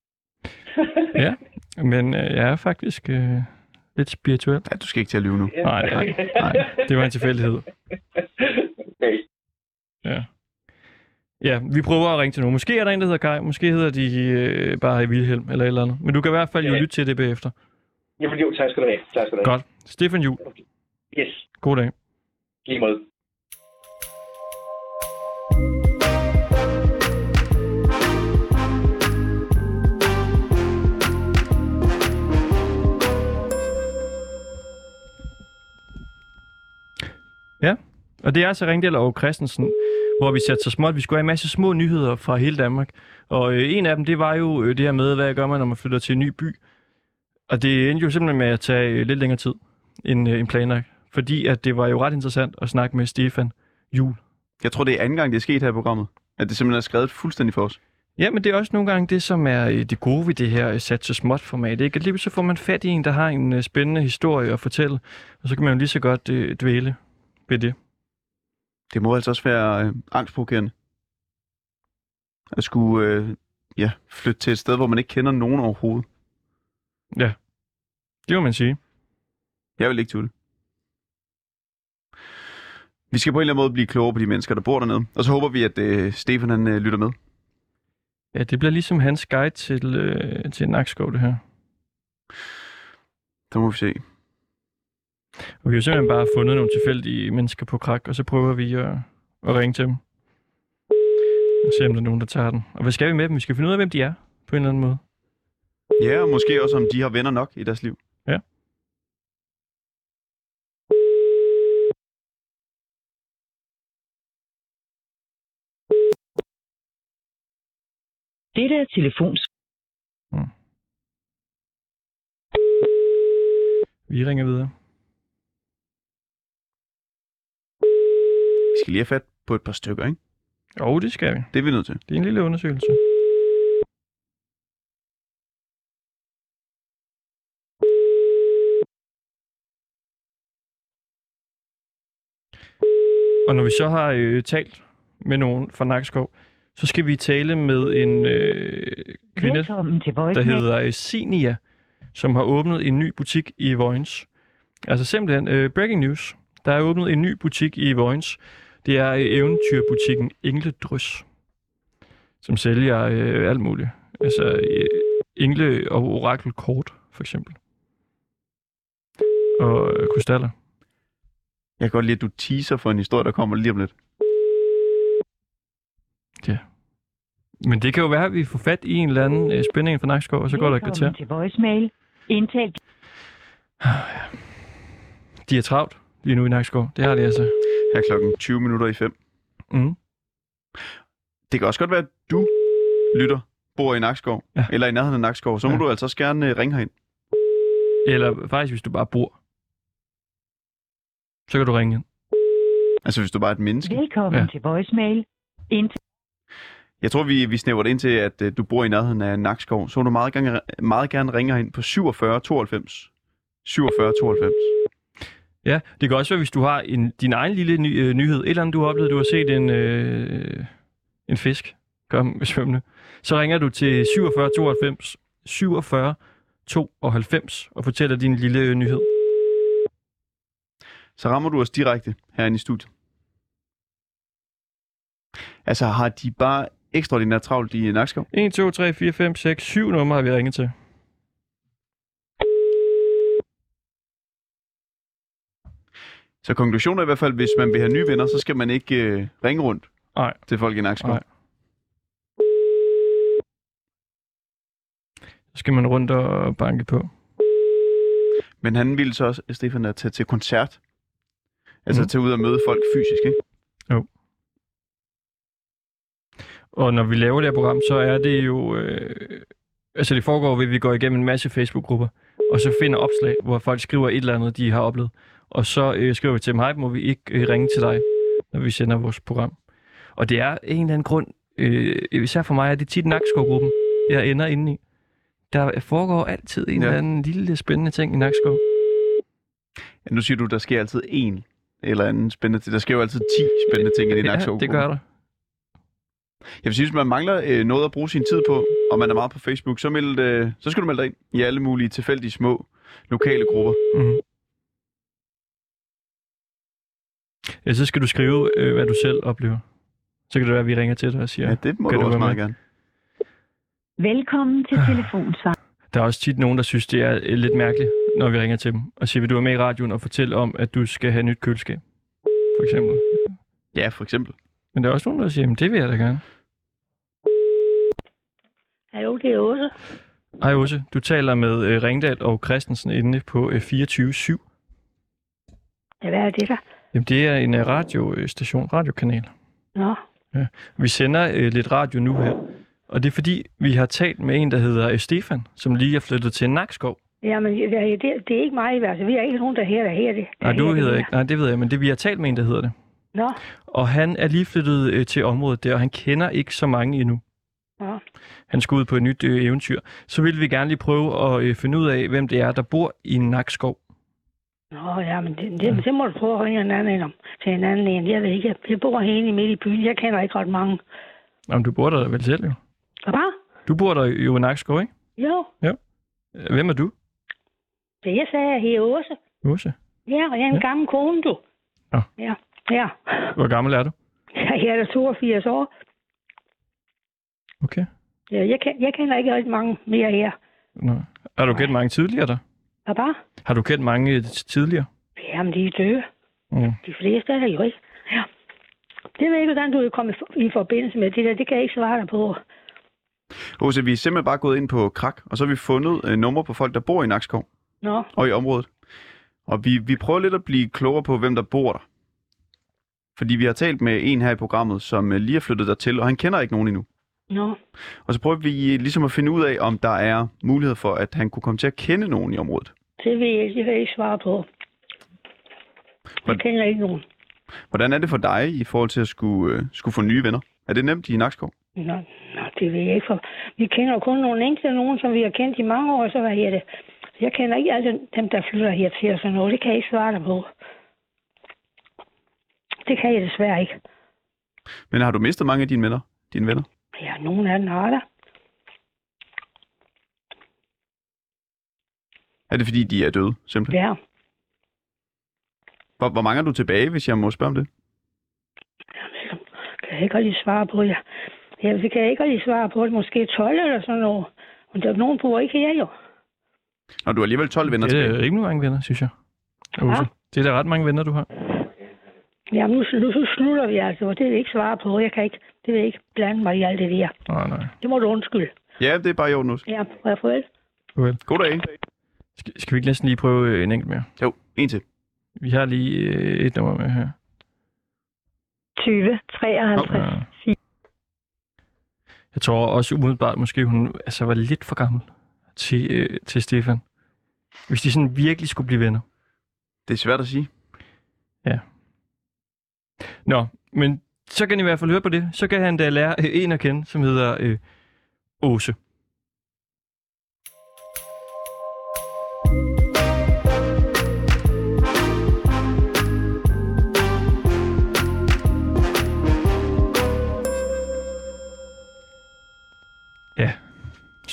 S1: Ja. Men øh, jeg er faktisk øh, lidt spirituel.
S3: Ja, du skal ikke til at lyve nu.
S6: Ja.
S1: Nej, nej, nej. Det var en tilfældighed.
S6: okay.
S1: Ja. Ja, vi prøver at ringe til nogen. Måske er der en, der hedder Kai. Måske hedder de øh, bare Wilhelm eller et eller andet. Men du kan i hvert fald jo
S6: Ja.
S1: lytte til det bagefter.
S6: Jamen jo, tak skal du have. Tak skal du have.
S1: Godt. Stefan Juhl.
S6: Yes,
S1: God dag.
S6: lige måde.
S1: Og det er altså Ringdal og Christensen, hvor vi satte så småt. Vi skulle have en masse små nyheder fra hele Danmark. Og øh, en af dem, det var jo øh, det her med, hvad gør man, når man flytter til en ny by. Og det endte jo simpelthen med at tage øh, lidt længere tid end, øh, end planlagt. Fordi at det var jo ret interessant at snakke med Stefan Jul.
S3: Jeg tror, det er anden gang, det er sket her i programmet. At det simpelthen er skrevet fuldstændig for os.
S1: Ja, men det er også nogle gange det, som er øh, det gode ved det her øh, sat så småt format. Ikke? At lige så får man fat i en, der har en øh, spændende historie at fortælle, og så kan man jo lige så godt øh, dvæle ved det.
S3: Det må altså også være øh, angstprovokerende. At skulle øh, ja, flytte til et sted, hvor man ikke kender nogen overhovedet.
S1: Det må man sige.
S3: Jeg vil ikke tulle. Vi skal på en eller anden måde blive klogere på de mennesker, der bor dernede. Og så håber vi, at øh, Stefan han, øh, lytter med.
S1: Ja, det bliver ligesom hans guide til, øh, til Nakskov, det her.
S3: Så må vi se.
S1: Og vi har jo simpelthen bare fundet nogle tilfældige mennesker på krak, og så prøver vi at, at ringe til dem. Og se, om der er nogen, der tager den. Og hvad skal vi med dem? Vi skal finde ud af, hvem de er, på en eller anden måde.
S3: Ja, og måske også, om de har venner nok i deres liv.
S1: Ja.
S5: Dette er telefons...
S1: Vi ringer videre.
S3: Vi skal lige have fat på et par stykker, ikke?
S1: Jo, det skal vi.
S3: Det er vi nødt til.
S1: Det er en lille undersøgelse. Og når vi så har øh, talt med nogen fra Nakskov, så skal vi tale med en øh, kvinde, der hedder øh, Sinia, som har åbnet en ny butik i Vojens. Altså simpelthen, øh, breaking news. Der er åbnet en ny butik i Vojens. Det er øh, eventyrbutikken Engledrys, som sælger øh, alt muligt. Altså øh, engle- og orakelkort, for eksempel. Og øh, krystaller.
S3: Jeg kan godt lide, at du teaser for en historie, der kommer lige om lidt.
S1: Men det kan jo være, at vi får fat i en eller anden øh, spænding fra Nakskov, og så går der et kvarter.
S5: Til voicemail. Indtal
S1: De er travlt lige nu i Nakskov. Det har de altså.
S3: Her er klokken 20 minutter i 5.
S1: Mm.
S3: Det kan også godt være, at du lytter, bor i Nakskov,
S1: Ja.
S3: eller i nærheden af Nakskov. Så må
S1: Ja.
S3: du altså også gerne øh, ringe herind.
S1: Eller faktisk, hvis du bare bor. Så kan du ringe ind.
S3: Altså, hvis du bare er et menneske.
S5: Velkommen
S1: Ja.
S5: til voicemail. Indtal
S3: Jeg tror, vi, vi snæver det ind til, at uh, du bor i nærheden af Nakskov. Så vil du meget gerne, meget gerne ringe ind på 47 92. 47 92.
S1: Ja, det kan også være, hvis du har en, din egen lille ny, øh, nyhed. Et eller andet, du har oplevet, du har set en, øh, en fisk komme svømmende. Så ringer du til 47 92 47 92 og fortæller din lille øh, nyhed.
S3: Så rammer du os direkte herinde i studiet. Altså, har de bare ekstraordinært travlt i Nakskov?
S1: 1, 2, 3, 4, 5, 6, 7 numre har vi ringet til.
S3: Så konklusionen er i hvert fald, hvis man vil have nye venner, så skal man ikke øh, ringe rundt
S1: Nej.
S3: til folk i Nakskov.
S1: Nej. Så skal man rundt og banke på.
S3: Men han ville så også, Stefan, at tage til koncert. Altså
S1: Mhm.
S3: tage ud og møde folk fysisk, ikke?
S1: Og når vi laver det her program, så er det jo... Øh, altså det foregår ved, at vi går igennem en masse Facebook-grupper, og så finder opslag, hvor folk skriver et eller andet, de har oplevet. Og så øh, skriver vi til dem, hej, må vi ikke øh, ringe til dig, når vi sender vores program. Og det er en eller anden grund, øh, især for mig, er det tit Nakskov-gruppen, jeg ender inde i. Der foregår altid en
S3: Ja.
S1: eller anden lille spændende ting i Nakskov.
S3: Ja, nu siger du, der sker altid en eller anden spændende ting. Der sker jo altid 10 spændende ting i det
S1: Ja, det gør der.
S3: Jeg vil sige, hvis man mangler øh, noget at bruge sin tid på, og man er meget på Facebook, så, meld, øh, så skal du melde dig ind i alle mulige tilfældige små lokale grupper.
S1: Mm-hmm. Ja, så skal du skrive, øh, hvad du selv oplever. Så kan det være, at vi ringer til dig og siger,
S3: Ja, det må
S1: Kan
S3: du
S1: du
S3: også
S1: være
S3: meget
S1: med?
S3: gerne.
S5: Velkommen til telefonsvar.
S1: Der er også tit nogen, der synes, det er øh, lidt mærkeligt, når vi ringer til dem og siger, vil du være med i radioen og fortælle om, at du skal have nyt køleskab? For eksempel.
S3: Ja, for eksempel.
S1: Men der er også nogen, der siger, "Jamen, det vil jeg da gerne.
S7: Hallo, det er Åse.
S1: Hej Åse, du taler med øh, Ringdal og Christensen inde på øh, 24-7.
S7: Ja, hvad er det der?
S1: Jamen, det er en øh, radiostation, radiokanal.
S7: Nå,
S1: Vi sender øh, lidt radio nu her, og det er fordi, vi har talt med en, der hedder øh, Stefan, som lige er flyttet til Nakskov.
S7: Jamen, det, det, er ikke mig, altså. Vi er ikke nogen, der her, der her det.
S1: Nej,
S7: der
S1: du
S7: her det
S1: hedder ikke. Nej, det ved jeg, men det, vi har talt med en, der hedder det.
S7: Nå,
S1: Og han er lige flyttet øh, til området der, og han kender ikke så mange endnu.
S7: nå.
S1: Han skal ud på et nyt øh, eventyr. Så vil vi gerne lige prøve at øh, finde ud af, hvem det er, der bor i Nakskov.
S7: Nå, ja, men det, det, det må du prøve at ringe en anden om, til en anden en. Jeg ved ikke, jeg bor herinde midt i byen. Jeg kender ikke ret mange.
S1: Jamen, du bor der vel selv jo.
S7: Hvad?
S1: Du bor der jo i Nakskov, ikke?
S7: Jo,
S1: Øh, Hvem er du?
S7: det jeg sagde, jeg hedder Åse.
S1: Åse.
S7: Ja, og jeg er en
S1: Ja.
S7: gammel kone, du.
S1: Nå.
S7: Ja, ja.
S1: Hvor gammel er du?
S7: Jeg er da 82 år.
S1: Okay.
S7: Ja, jeg, kan, jeg kender ikke rigtig mange mere her.
S1: Nå. Har du kendt mange tidligere der?
S7: Hvad bare?
S1: Har du kendt mange tidligere?
S7: Jamen, de er døde.
S1: Mm.
S7: De fleste er der jo ikke. Ja. Det ved jeg ikke, hvordan du er kommet i forbindelse med det der. Det kan jeg ikke svare dig på.
S3: Åse, vi er simpelthen bare gået ind på Krak, og så har vi fundet øh, numre på folk, der bor i Nakskov
S7: Nå,
S3: og i området. Og vi, vi prøver lidt at blive klogere på, hvem der bor der. Fordi vi har talt med en her i programmet, som øh, lige er flyttet dertil, og han kender ikke nogen endnu.
S7: nå.
S3: Og så prøver vi ligesom at finde ud af, om der er mulighed for, at han kunne komme til at kende nogen i området.
S7: Det ved jeg ikke. Det kan jeg ikke svare på. Jeg kender ikke nogen.
S3: Hvordan er det for dig i forhold til at skulle, øh, skulle få nye venner? Er det nemt i Nakskov?
S7: Nå, nå, det ved jeg ikke. For vi kender kun nogle enkelte nogen, som vi har kendt i mange år, så hvad her det. Jeg kender ikke alle dem, der flytter her til og sådan noget. Det kan jeg ikke svare dig på. Det kan jeg desværre ikke.
S3: Men har du mistet mange af dine venner? Dine venner?
S7: Ja, nogen af dem har der.
S3: Er det fordi, de er døde, simpelthen?
S7: Ja.
S3: Hvor, hvor mange er du tilbage, hvis jeg må spørge om det?
S7: Jamen, kan jeg ikke rigtig svare på. Ja. Ja, det kan jeg ikke rigtig svare på. Måske 12 eller sådan noget. Men der er nogen bor ikke her jo.
S3: Og du har alligevel 12 venner
S1: Det er
S3: tilbage.
S1: rimelig mange venner, synes jeg. Åse. Det er da ret mange venner, du har.
S7: Jamen, nu, nu så slutter vi altså, og det vil jeg ikke svare på. Jeg kan ikke, det vil jeg ikke blande mig i alt det der.
S1: Nej, nej.
S7: Det må du undskylde.
S3: Ja, det er bare i orden nu.
S7: Ja, og farvel.
S1: Well.
S3: God dag.
S1: Skal, skal vi ikke næsten lige prøve øh, en enkelt mere?
S3: Jo, en til.
S1: Vi har lige øh, et nummer med her.
S5: 20, 53.
S1: Ja. Jeg tror også umiddelbart, måske hun altså, var lidt for gammel til, øh, til Stefan. Hvis de sådan virkelig skulle blive venner.
S3: Det er svært at sige.
S1: Nå, men så kan I i hvert fald høre på det. Så kan han da lære øh, en at kende, som hedder øh, Åse.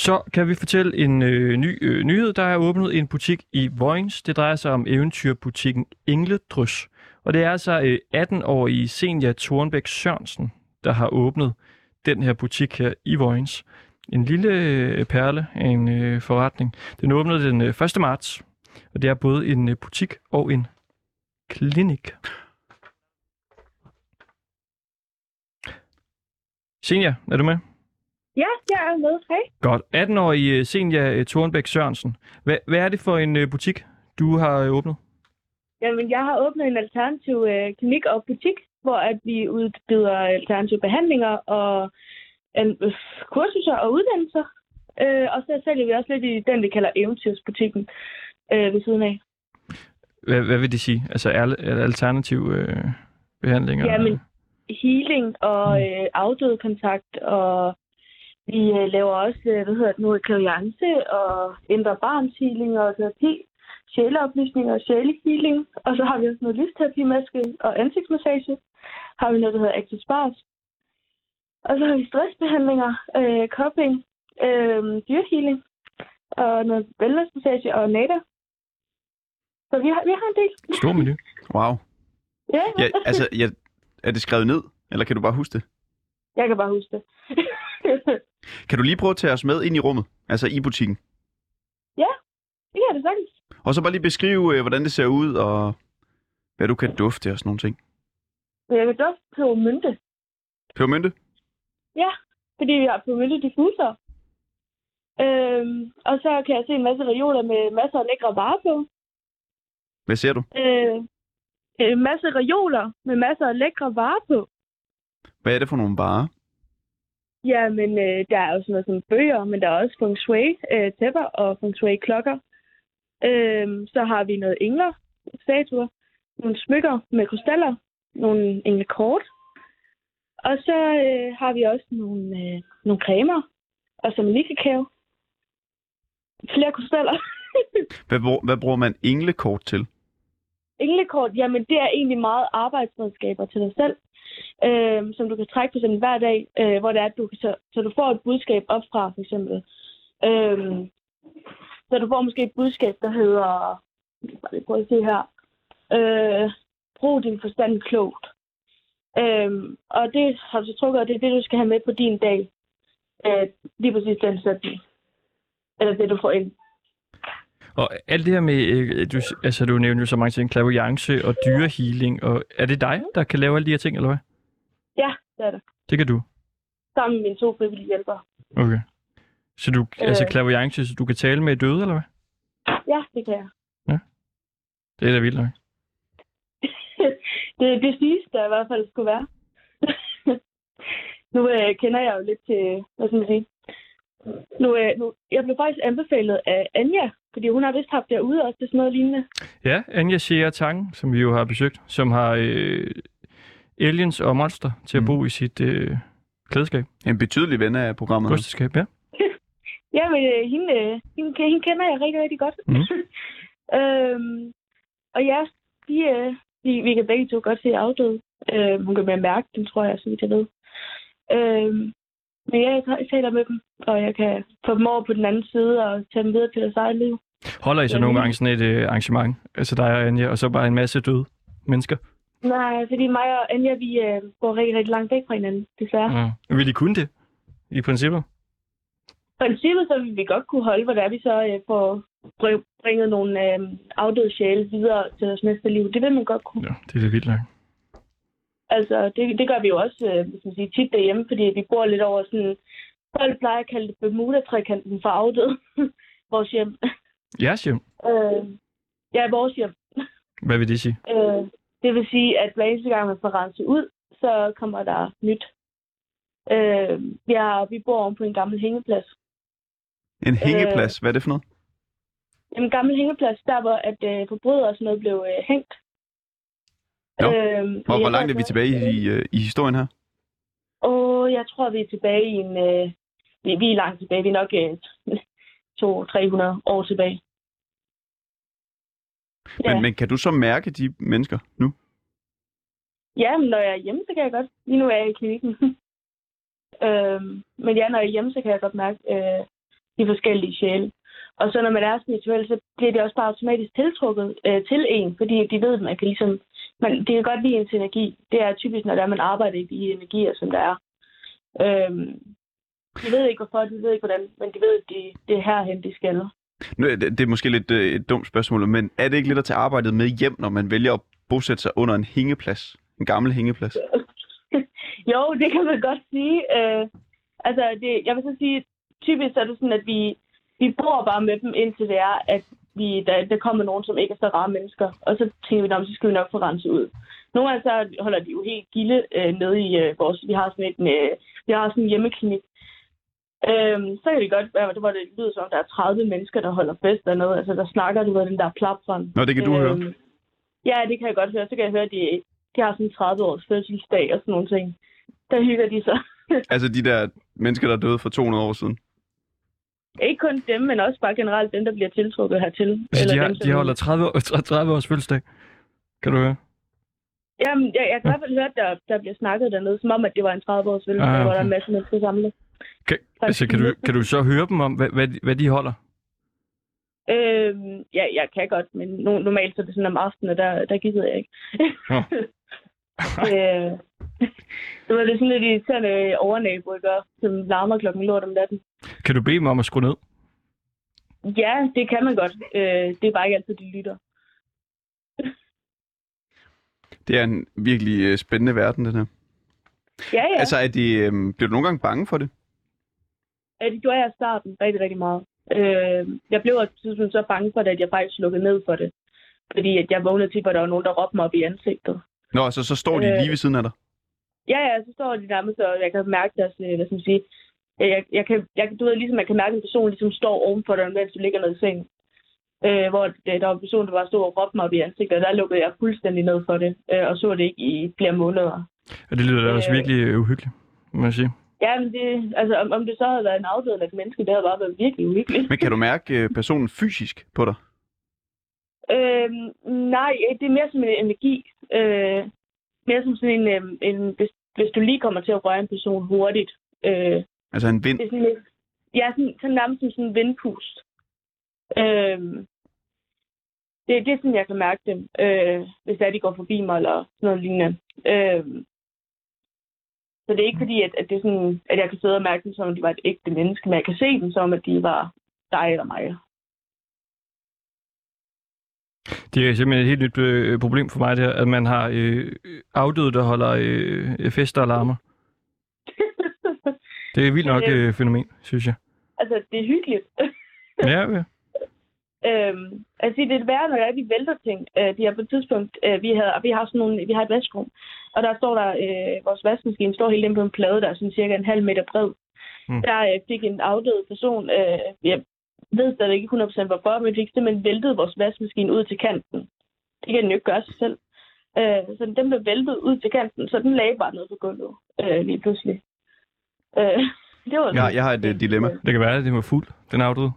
S1: Så kan vi fortælle en øh, ny øh, nyhed. Der er åbnet en butik i Vojens. Det drejer sig om eventyrbutikken Engledrys. Og det er altså øh, 18-årige Senja Thornbæk Sørensen, der har åbnet den her butik her i Vojens. En lille øh, perle af en øh, forretning. Den åbnede den øh, 1. marts, og det er både en øh, butik og en klinik. Senja, er du med?
S8: Ja, jeg er med. Hej.
S1: Godt. 18-årige Senja Thornbæk Sørensen. Hvad, hvad er det for en øh, butik, du har øh, åbnet?
S8: Jamen, jeg har åbnet en alternativ øh, klinik og butik, hvor at vi udbyder alternative behandlinger og øh, kursuser og uddannelser. Øh, og så sælger vi også lidt i den, vi kalder eventyrsbutikken øh, ved siden af.
S1: Hvad, hvad vil det sige? Altså er, er alternativ øh, behandlinger?
S8: Jamen, healing og øh, afdødekontakt, og vi øh, laver også, øh, hvad hedder det nu, klaviance og indre barnshealing og terapi, sjæleoplysning og sjælehealing. Og så har vi også noget lysterapimaske og ansigtsmassage. Har vi noget, der hedder Active Spars. Og så har vi stressbehandlinger, øh, coping, øh, dyrhealing og noget wellnessmassage og nader. Så vi har, vi har en del.
S1: Stor menu.
S3: Wow.
S8: Ja,
S3: Ja, altså, ja, er det skrevet ned, eller kan du bare huske det?
S8: jeg kan bare huske det.
S3: Kan du lige prøve at tage os med ind i rummet, altså i butikken?
S8: det kan da sagtens.
S3: Og så bare lige beskrive, øh, hvordan det ser ud, og hvad du kan dufte og sådan nogle ting.
S8: Jeg kan dufte på mynte.
S3: Pebermynte?
S8: Ja, fordi vi har på mynte diffuser. Øhm, og så kan jeg se en masse reoler med masser af lækre varer på.
S3: Hvad ser du?
S8: Øh, en masse reoler med masser af lækre varer på.
S3: Hvad er det for nogle varer?
S8: Ja, men øh, der er jo sådan noget som bøger, men der er også feng shui øh, tæpper og feng shui klokker. Øh, så har vi noget engler, statuer, nogle smykker med krystaller, nogle englekort. Og så øh, har vi også nogle, øh, nogle cremer og som kakao. Flere krystaller.
S3: Hvad, brug- hvad bruger man englekort til?
S8: Englekort, jamen det er egentlig meget arbejdsredskaber til dig selv, øh, som du kan trække på sådan hver dag, øh, hvor det er, at du, så, så du får et budskab op fra, for eksempel. Øh, så du får måske et budskab, der hedder, bare lige prøve at se her, øh, brug din forstand klogt. Øh, og det har du så trukket, og det er det, du skal have med på din dag. Øh, lige præcis den sætning. Eller det, du får ind.
S1: Og alt det her med, øh, du, altså du nævner jo så mange ting, klaviance og dyrehealing, og er det dig, der kan lave alle de her ting, eller hvad?
S8: Ja, det er det.
S1: Det kan du.
S8: Sammen med mine to frivillige hjælpere.
S1: Okay. Så du, øh. altså klaviance, så du kan tale med døde, eller hvad?
S8: Ja, det kan jeg.
S1: Det er da vildt nok.
S8: det, det siges der i hvert fald skulle være. nu øh, kender jeg jo lidt til, hvad skal man sige, nu, øh, nu, jeg blev faktisk anbefalet af Anja, fordi hun har vist haft derude også til sådan noget lignende.
S1: Ja, Anja Shea Tang, som vi jo har besøgt, som har øh, aliens og monster til at
S3: Mm.
S1: bo i sit øh, klædeskab.
S3: En betydelig ven af programmet.
S1: Kosteskab, ja.
S8: Ja, men øh, hende, øh, hende, hende kender jeg rigtig, rigtig godt.
S1: Mhm.
S8: øhm, og ja, de, øh, vi, vi kan begge to godt se afdød. Øh, hun kan mere mærke den, tror jeg, så vidt jeg ved. Øhm, men ja, jeg, taler med dem, og jeg kan få dem over på den anden side og tage dem videre til deres eget liv.
S1: Holder I så
S8: Ja,
S1: nogle gange sådan et øh, arrangement? Altså dig og Anja, og så bare en masse døde mennesker?
S8: Nej, fordi mig og Anja, vi øh, går rigtig, rigtig langt væk fra hinanden, desværre. Mm.
S1: Ja. Vil I kunne det? I princippet?
S8: princippet så vil vi godt kunne holde, hvor det er, vi så øh, får br- bringet nogle øh, afdøde sjæle videre til deres næste liv. Det vil man godt kunne.
S1: Ja, det er da vildt nok.
S8: Altså, det, det gør vi jo også øh, hvis man siger, tit derhjemme, fordi vi bor lidt over sådan... Folk plejer at kalde det Bermuda-trekanten for afdøde. vores hjem.
S1: Jeres hjem?
S8: Øh, ja, vores hjem.
S1: Hvad vil det sige?
S8: Øh, det vil sige, at hver eneste gang, man får renset ud, så kommer der nyt. Øh, vi, har, vi bor oven på en gammel hængeplads.
S3: En hængeplads. Hvad er det for noget?
S8: En gammel hængeplads, der hvor at øh, forbrydere og sådan noget blev øh, hængt.
S3: Nå.
S8: Øhm,
S3: Hvor, hvor langt er vi tilbage i, øh, i historien her?
S8: Og jeg tror, vi er tilbage i en... Øh, vi, vi er langt tilbage. Vi er nok øh, 200-300 år tilbage. Ja.
S3: Men, men kan du så mærke de mennesker nu?
S8: Ja, men når jeg er hjemme, så kan jeg godt. Lige nu er jeg i klinikken. øhm, men ja, når jeg er hjemme, så kan jeg godt mærke øh, de forskellige sjæle. Og så når man er spirituel, så bliver det også bare automatisk tiltrukket øh, til en, fordi de ved, at man kan ligesom... Man, det kan godt lide ens energi. Det er typisk, når det er, man arbejder i de energier, som der er. Øhm, de ved ikke, hvorfor, de ved ikke, hvordan, men de ved, at de, det er herhen, de skal.
S3: Nu, det, det er måske lidt øh, et dumt spørgsmål, men er det ikke lidt at tage arbejdet med hjem, når man vælger at bosætte sig under en hængeplads? En gammel hængeplads?
S8: jo, det kan man godt sige. Øh, altså, det, jeg vil så sige, typisk er det sådan, at vi, vi bor bare med dem, indtil det er, at vi, der, der kommer nogen, som ikke er så rare mennesker. Og så tænker vi, så skal vi nok få renset ud. Nogle gange så holder de jo helt gilde øh, nede i øh, vores... Vi har sådan en, øh, vi har sådan en hjemmeklinik. Øhm, så kan det godt være, hvor det lyder som, at der er 30 mennesker, der holder fest dernede. Altså, der snakker du med den der plapfond.
S3: Nå, det kan du høre.
S8: Ja, det kan jeg godt høre. Så kan jeg høre, at de, de har sådan 30 års fødselsdag og sådan nogle ting. Der hygger de sig.
S3: Altså de der mennesker, der døde for 200 år siden?
S8: Ikke kun dem, men også bare generelt dem, der bliver tiltrukket hertil.
S1: Altså, de, har,
S8: dem,
S1: de holder 30, år- 30 års fødselsdag. Kan du høre?
S8: Jamen, jeg, jeg kan i hvert fald høre, at der, der bliver snakket dernede, som om, at det var en 30-års fødselsdag,
S1: Ah,
S8: okay. hvor der er en masse mennesker samlet.
S1: Kan, altså, kan, du, kan du så høre dem om, hvad, hvad, de- hvad de holder?
S8: Øhm, ja, jeg kan godt, men no, normalt så er det sådan om aftenen, der, der gider jeg ikke.
S1: Nå.
S8: øh, det var det sådan lidt irriterende overnabo, ikke? også, som larmer klokken lort om natten.
S1: Kan du bede dem om at skrue ned?
S8: Ja, det kan man godt. Øh, det er bare ikke altid, de lytter.
S3: Det er en virkelig øh, spændende verden, den her.
S8: Ja, ja.
S3: Altså, er de, øh, bliver du nogle gange bange for det?
S8: Ja, det gjorde jeg i starten rigtig, rigtig meget. Øh, jeg blev tidspunkt så bange for det, at jeg faktisk lukkede ned for det. Fordi at jeg vågnede til, at der var nogen, der råbte mig op i ansigtet.
S3: Nå, altså, så står de
S8: Øh.
S3: lige ved siden af dig?
S8: Ja, ja, så står de nærmest, og jeg kan mærke deres, øh, hvad skal man sige, jeg, jeg, jeg kan, jeg, kan- du ved, ligesom man kan mærke, at en person ligesom står ovenfor dig, mens du ligger nede i sengen. Øh, hvor det, der var en person, der bare stod og råbte mig op i ansigtet, og der lukkede jeg fuldstændig ned for det, øh, og så det ikke i flere måneder.
S1: Og det lyder da også
S8: Øh.
S1: virkelig øh, uhyggeligt, må jeg sige.
S8: Ja, men det, altså, om, om det så havde været en afdød eller et menneske, det havde bare været virkelig uhyggeligt.
S3: Men kan du mærke øh, personen fysisk på dig?
S8: Øhm, nej, det er mere som en energi. Øh, mere som sådan en, øh, en hvis, hvis du lige kommer til at røre en person hurtigt. Øh,
S3: Altså en vind?
S8: det er sådan lidt, ja, sådan, sådan nærmest som sådan en vindpust. Øh, det, det er sådan, jeg kan mærke dem, øh, hvis det er, de går forbi mig eller sådan noget lignende. Øh, så det er ikke fordi, at, at, det er sådan, at jeg kan sidde og mærke dem, som om de var et ægte menneske, men jeg kan se dem som, at de var dig eller mig.
S1: Det er simpelthen et helt nyt øh, problem for mig, det her, at man har øh, afdøde, der holder øh, fester og larmer. Det er et vildt nok øh, fænomen, synes jeg.
S8: altså, det er hyggeligt.
S1: Ja, ja.
S8: Øhm, altså, det er værre, når er de vælter ting. Øh, de har på et tidspunkt, øh, vi, havde, vi, har sådan nogle, vi har et vaskrum, og der står der, øh, vores vaskemaskine står helt inde på en plade, der er sådan cirka en halv meter bred.
S1: Mm.
S8: Der øh, fik en afdød person, øh, jeg ved stadig ikke 100% hvorfor, men fik simpelthen væltet vores vaskemaskine ud til kanten. Det kan den jo ikke gøre sig selv. Øh, så den blev væltet ud til kanten, så den lagde bare ned på gulvet øh, lige pludselig. Øh, det var
S3: Jeg, jeg har et øh, dilemma.
S1: Det kan være, at det var fuld, den afdøde.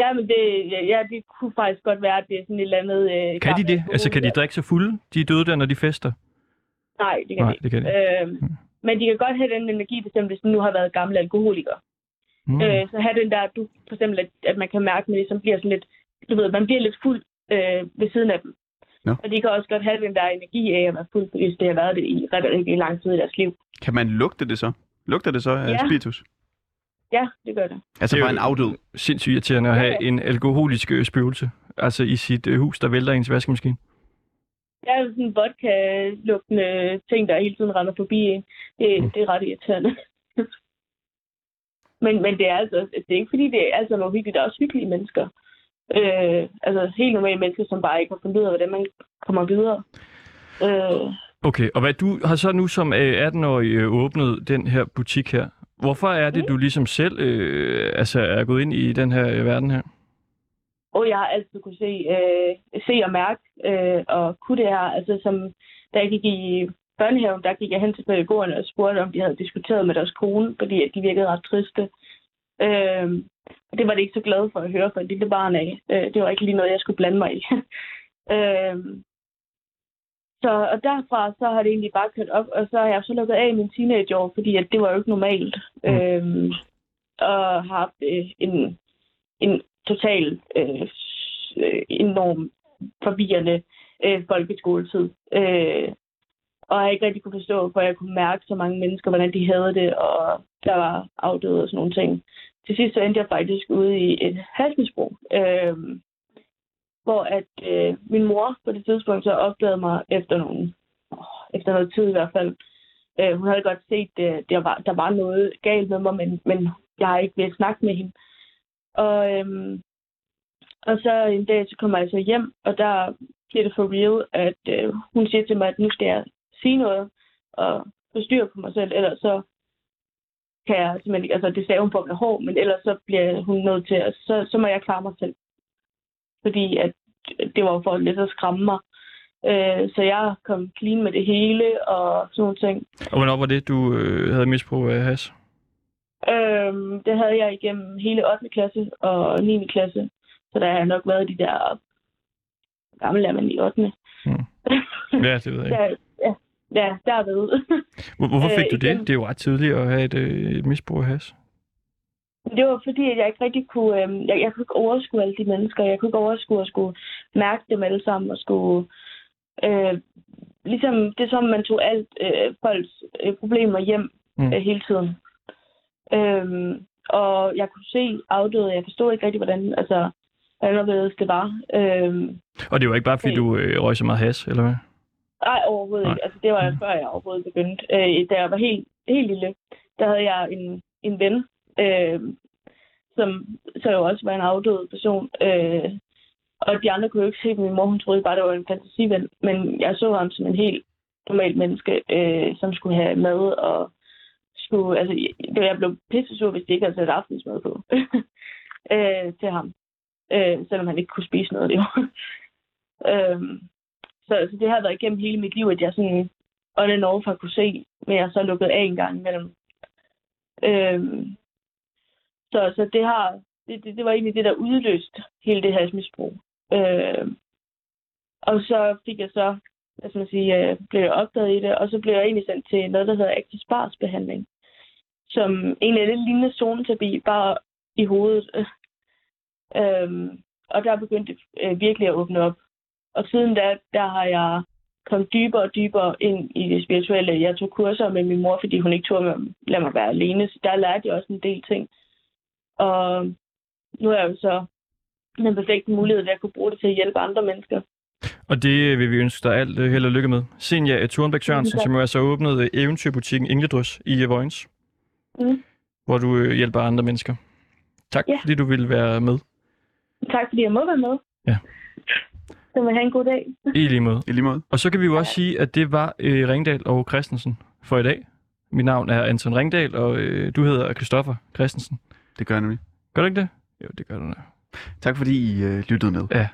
S8: Ja, men det, ja, ja, det kunne faktisk godt være, at det er sådan et eller andet... Øh,
S1: Kan de det? Altså, kan de drikke sig fulde, de døde der, når de fester?
S8: Nej, det kan
S1: Nej,
S8: de ikke.
S1: det kan de.
S8: Øhm, men de kan godt have den energi, for eksempel, hvis de nu har været gamle alkoholikere.
S1: Mm.
S8: Mm. Øh, så have den der, du, for eksempel, at, at man kan mærke, at man ligesom bliver sådan lidt, du ved, man bliver lidt fuld øh, ved siden af dem.
S3: Nå.
S8: Og de kan også godt have den der energi af at være fuld, hvis det har været det i ret rigtig lang tid i deres liv.
S3: Kan man lugte det så? Lugter det så af
S8: Ja.
S3: spiritus?
S8: Ja, det gør det.
S3: Altså
S1: Det er
S3: fra en afdød?
S1: Sindssygt irriterende at have
S8: Ja.
S1: en alkoholisk øh, spøgelse. Altså i sit øh, hus, der vælter ens vaskemaskine.
S8: Der er jo sådan en vodka-lugtende ting, der hele tiden render forbi en. Det,
S1: Mm.
S8: det er ret irriterende. men, men det er altså det er ikke fordi, det er altså noget hyggeligt. Der er også hyggelige mennesker. Øh, altså helt normale mennesker, som bare ikke har fundet ud af, hvordan man kommer videre. Øh,
S1: Okay, og hvad du har så nu som øh, 18-årig øh, åbnet den her butik her. Hvorfor er det, du ligesom selv øh, altså er gået ind i den her øh, verden her?
S8: og jeg har altid kunne se, øh, se og mærke øh, og kunne det her. Altså, som, da jeg gik i børnehaven, der gik jeg hen til pædagogerne og spurgte, om de havde diskuteret med deres kone, fordi at de virkede ret triste. Øh, det var det ikke så glad for at høre fra et lille barn af. Øh, det var ikke lige noget, jeg skulle blande mig i. øh, så, og derfra så har det egentlig bare kørt op, og så har jeg så lukket af i min teenageår, fordi at det var jo ikke normalt. Mm. Øhm, og har haft øh, en, en total øh, øh, enorm forvirrende øh, folkeskoletid. Øh, og jeg ikke rigtig kunne forstå, for jeg kunne mærke så mange mennesker, hvordan de havde det, og der var afdøde og sådan nogle ting. Til sidst så endte jeg faktisk ude i et halsmisbrug, øh, hvor at øh, min mor på det tidspunkt så opdagede mig efter nogle, åh, efter noget tid i hvert fald. Øh, hun havde godt set, at der var, der var noget galt med mig, men, men jeg har ikke ved snakke med hende. Og, øhm, og så en dag, så kommer jeg så hjem, og der bliver det for real, at øh, hun siger til mig, at nu skal jeg sige noget og få styr på mig selv, ellers så kan jeg simpelthen altså det sagde hun på med hår, men ellers så bliver hun nødt til, at så, så må jeg klare mig selv. Fordi at det var for lidt at skræmme mig. Øh, så jeg kom clean med det hele og sådan nogle ting.
S1: Og hvornår var det, du øh, havde misbrug af has?
S8: Øhm, det havde jeg igennem hele 8. klasse og 9. klasse. Så der har jeg nok været de der gamle er man i 8.
S1: Mm. Ja, det ved jeg ikke.
S8: der, ja, ja, derved.
S1: Hvor, hvorfor fik
S8: Øh,
S1: du det? Det er jo ret tidligt at have et, øh, et misbrug af has.
S8: Det var fordi, at jeg ikke rigtig kunne... Øhm, jeg, jeg kunne ikke overskue alle de mennesker. Jeg kunne ikke overskue at skulle mærke dem alle sammen og skulle... Øh, ligesom det som, man tog alt øh, folks øh, problemer hjem
S1: Mm.
S8: mm. øh, hele tiden. Øhm, og jeg kunne se afdøde. Jeg forstod ikke rigtig, hvordan... Altså, anderledes det var. Øhm,
S1: Og det var ikke bare, fordi du øh, røg så meget has, eller hvad?
S8: Nej, overhovedet
S1: Nej.
S8: ikke. Altså, det var jeg, før jeg overhovedet begyndte. Øh, da jeg var helt, helt lille, der havde jeg en, en ven, øh, som så jo også var en afdød person. Øh, og de andre kunne jo ikke se min mor. Hun troede bare, det var en fantasiven. Men jeg så ham som en helt normal menneske, øh, som skulle have mad og skulle... Altså, det, jeg blev pisse sur, hvis de ikke havde sat aftensmad på øh, til ham. Øh, selvom han ikke kunne spise noget, det var. øhm, så, så det har været igennem hele mit liv, at jeg sådan on and off har kunne se, men jeg så lukket af en gang imellem. Øh, så, så det har, det, det, det var egentlig det, der udløste hele det hasmisbrug. Øh, og så fik jeg så, hvad skal man sige, øh, blev jeg opdaget i det, og så blev jeg egentlig sendt til noget, der hedder Active Spars behandling, som egentlig er lidt lignende zoneterapi, bare i hovedet. Øh, og der begyndte det øh, virkelig at åbne op. Og siden da, der har jeg kommet dybere og dybere ind i det spirituelle. Jeg tog kurser med min mor, fordi hun ikke tog mig, lade mig være alene. Så der lærte jeg også en del ting. Og nu er jeg jo så den perfekte mulighed ved at kunne bruge det til at hjælpe andre mennesker.
S1: Og det vil vi ønske dig alt øh, held og lykke med. Senja Thornbæk Sørensen, som jo altså åbnet øh, eventyrbutikken Engledrys i Vojens,
S8: Mm.
S1: hvor du øh, hjælper andre mennesker. Tak,
S8: Ja.
S1: fordi du ville være med.
S8: Tak fordi jeg må være med.
S1: Ja.
S8: Så må have en god dag.
S1: I lige måde.
S3: I lige måde.
S1: Og så kan vi jo også sige, at det var øh, Ringdal og Christensen for i dag. Mit navn er Anton Ringdal, og øh, du hedder Christoffer Christensen.
S3: Det gør jeg nemlig.
S1: Gør du ikke det? Jo, det gør du da.
S3: Tak fordi I øh, lyttede med.
S1: Ja,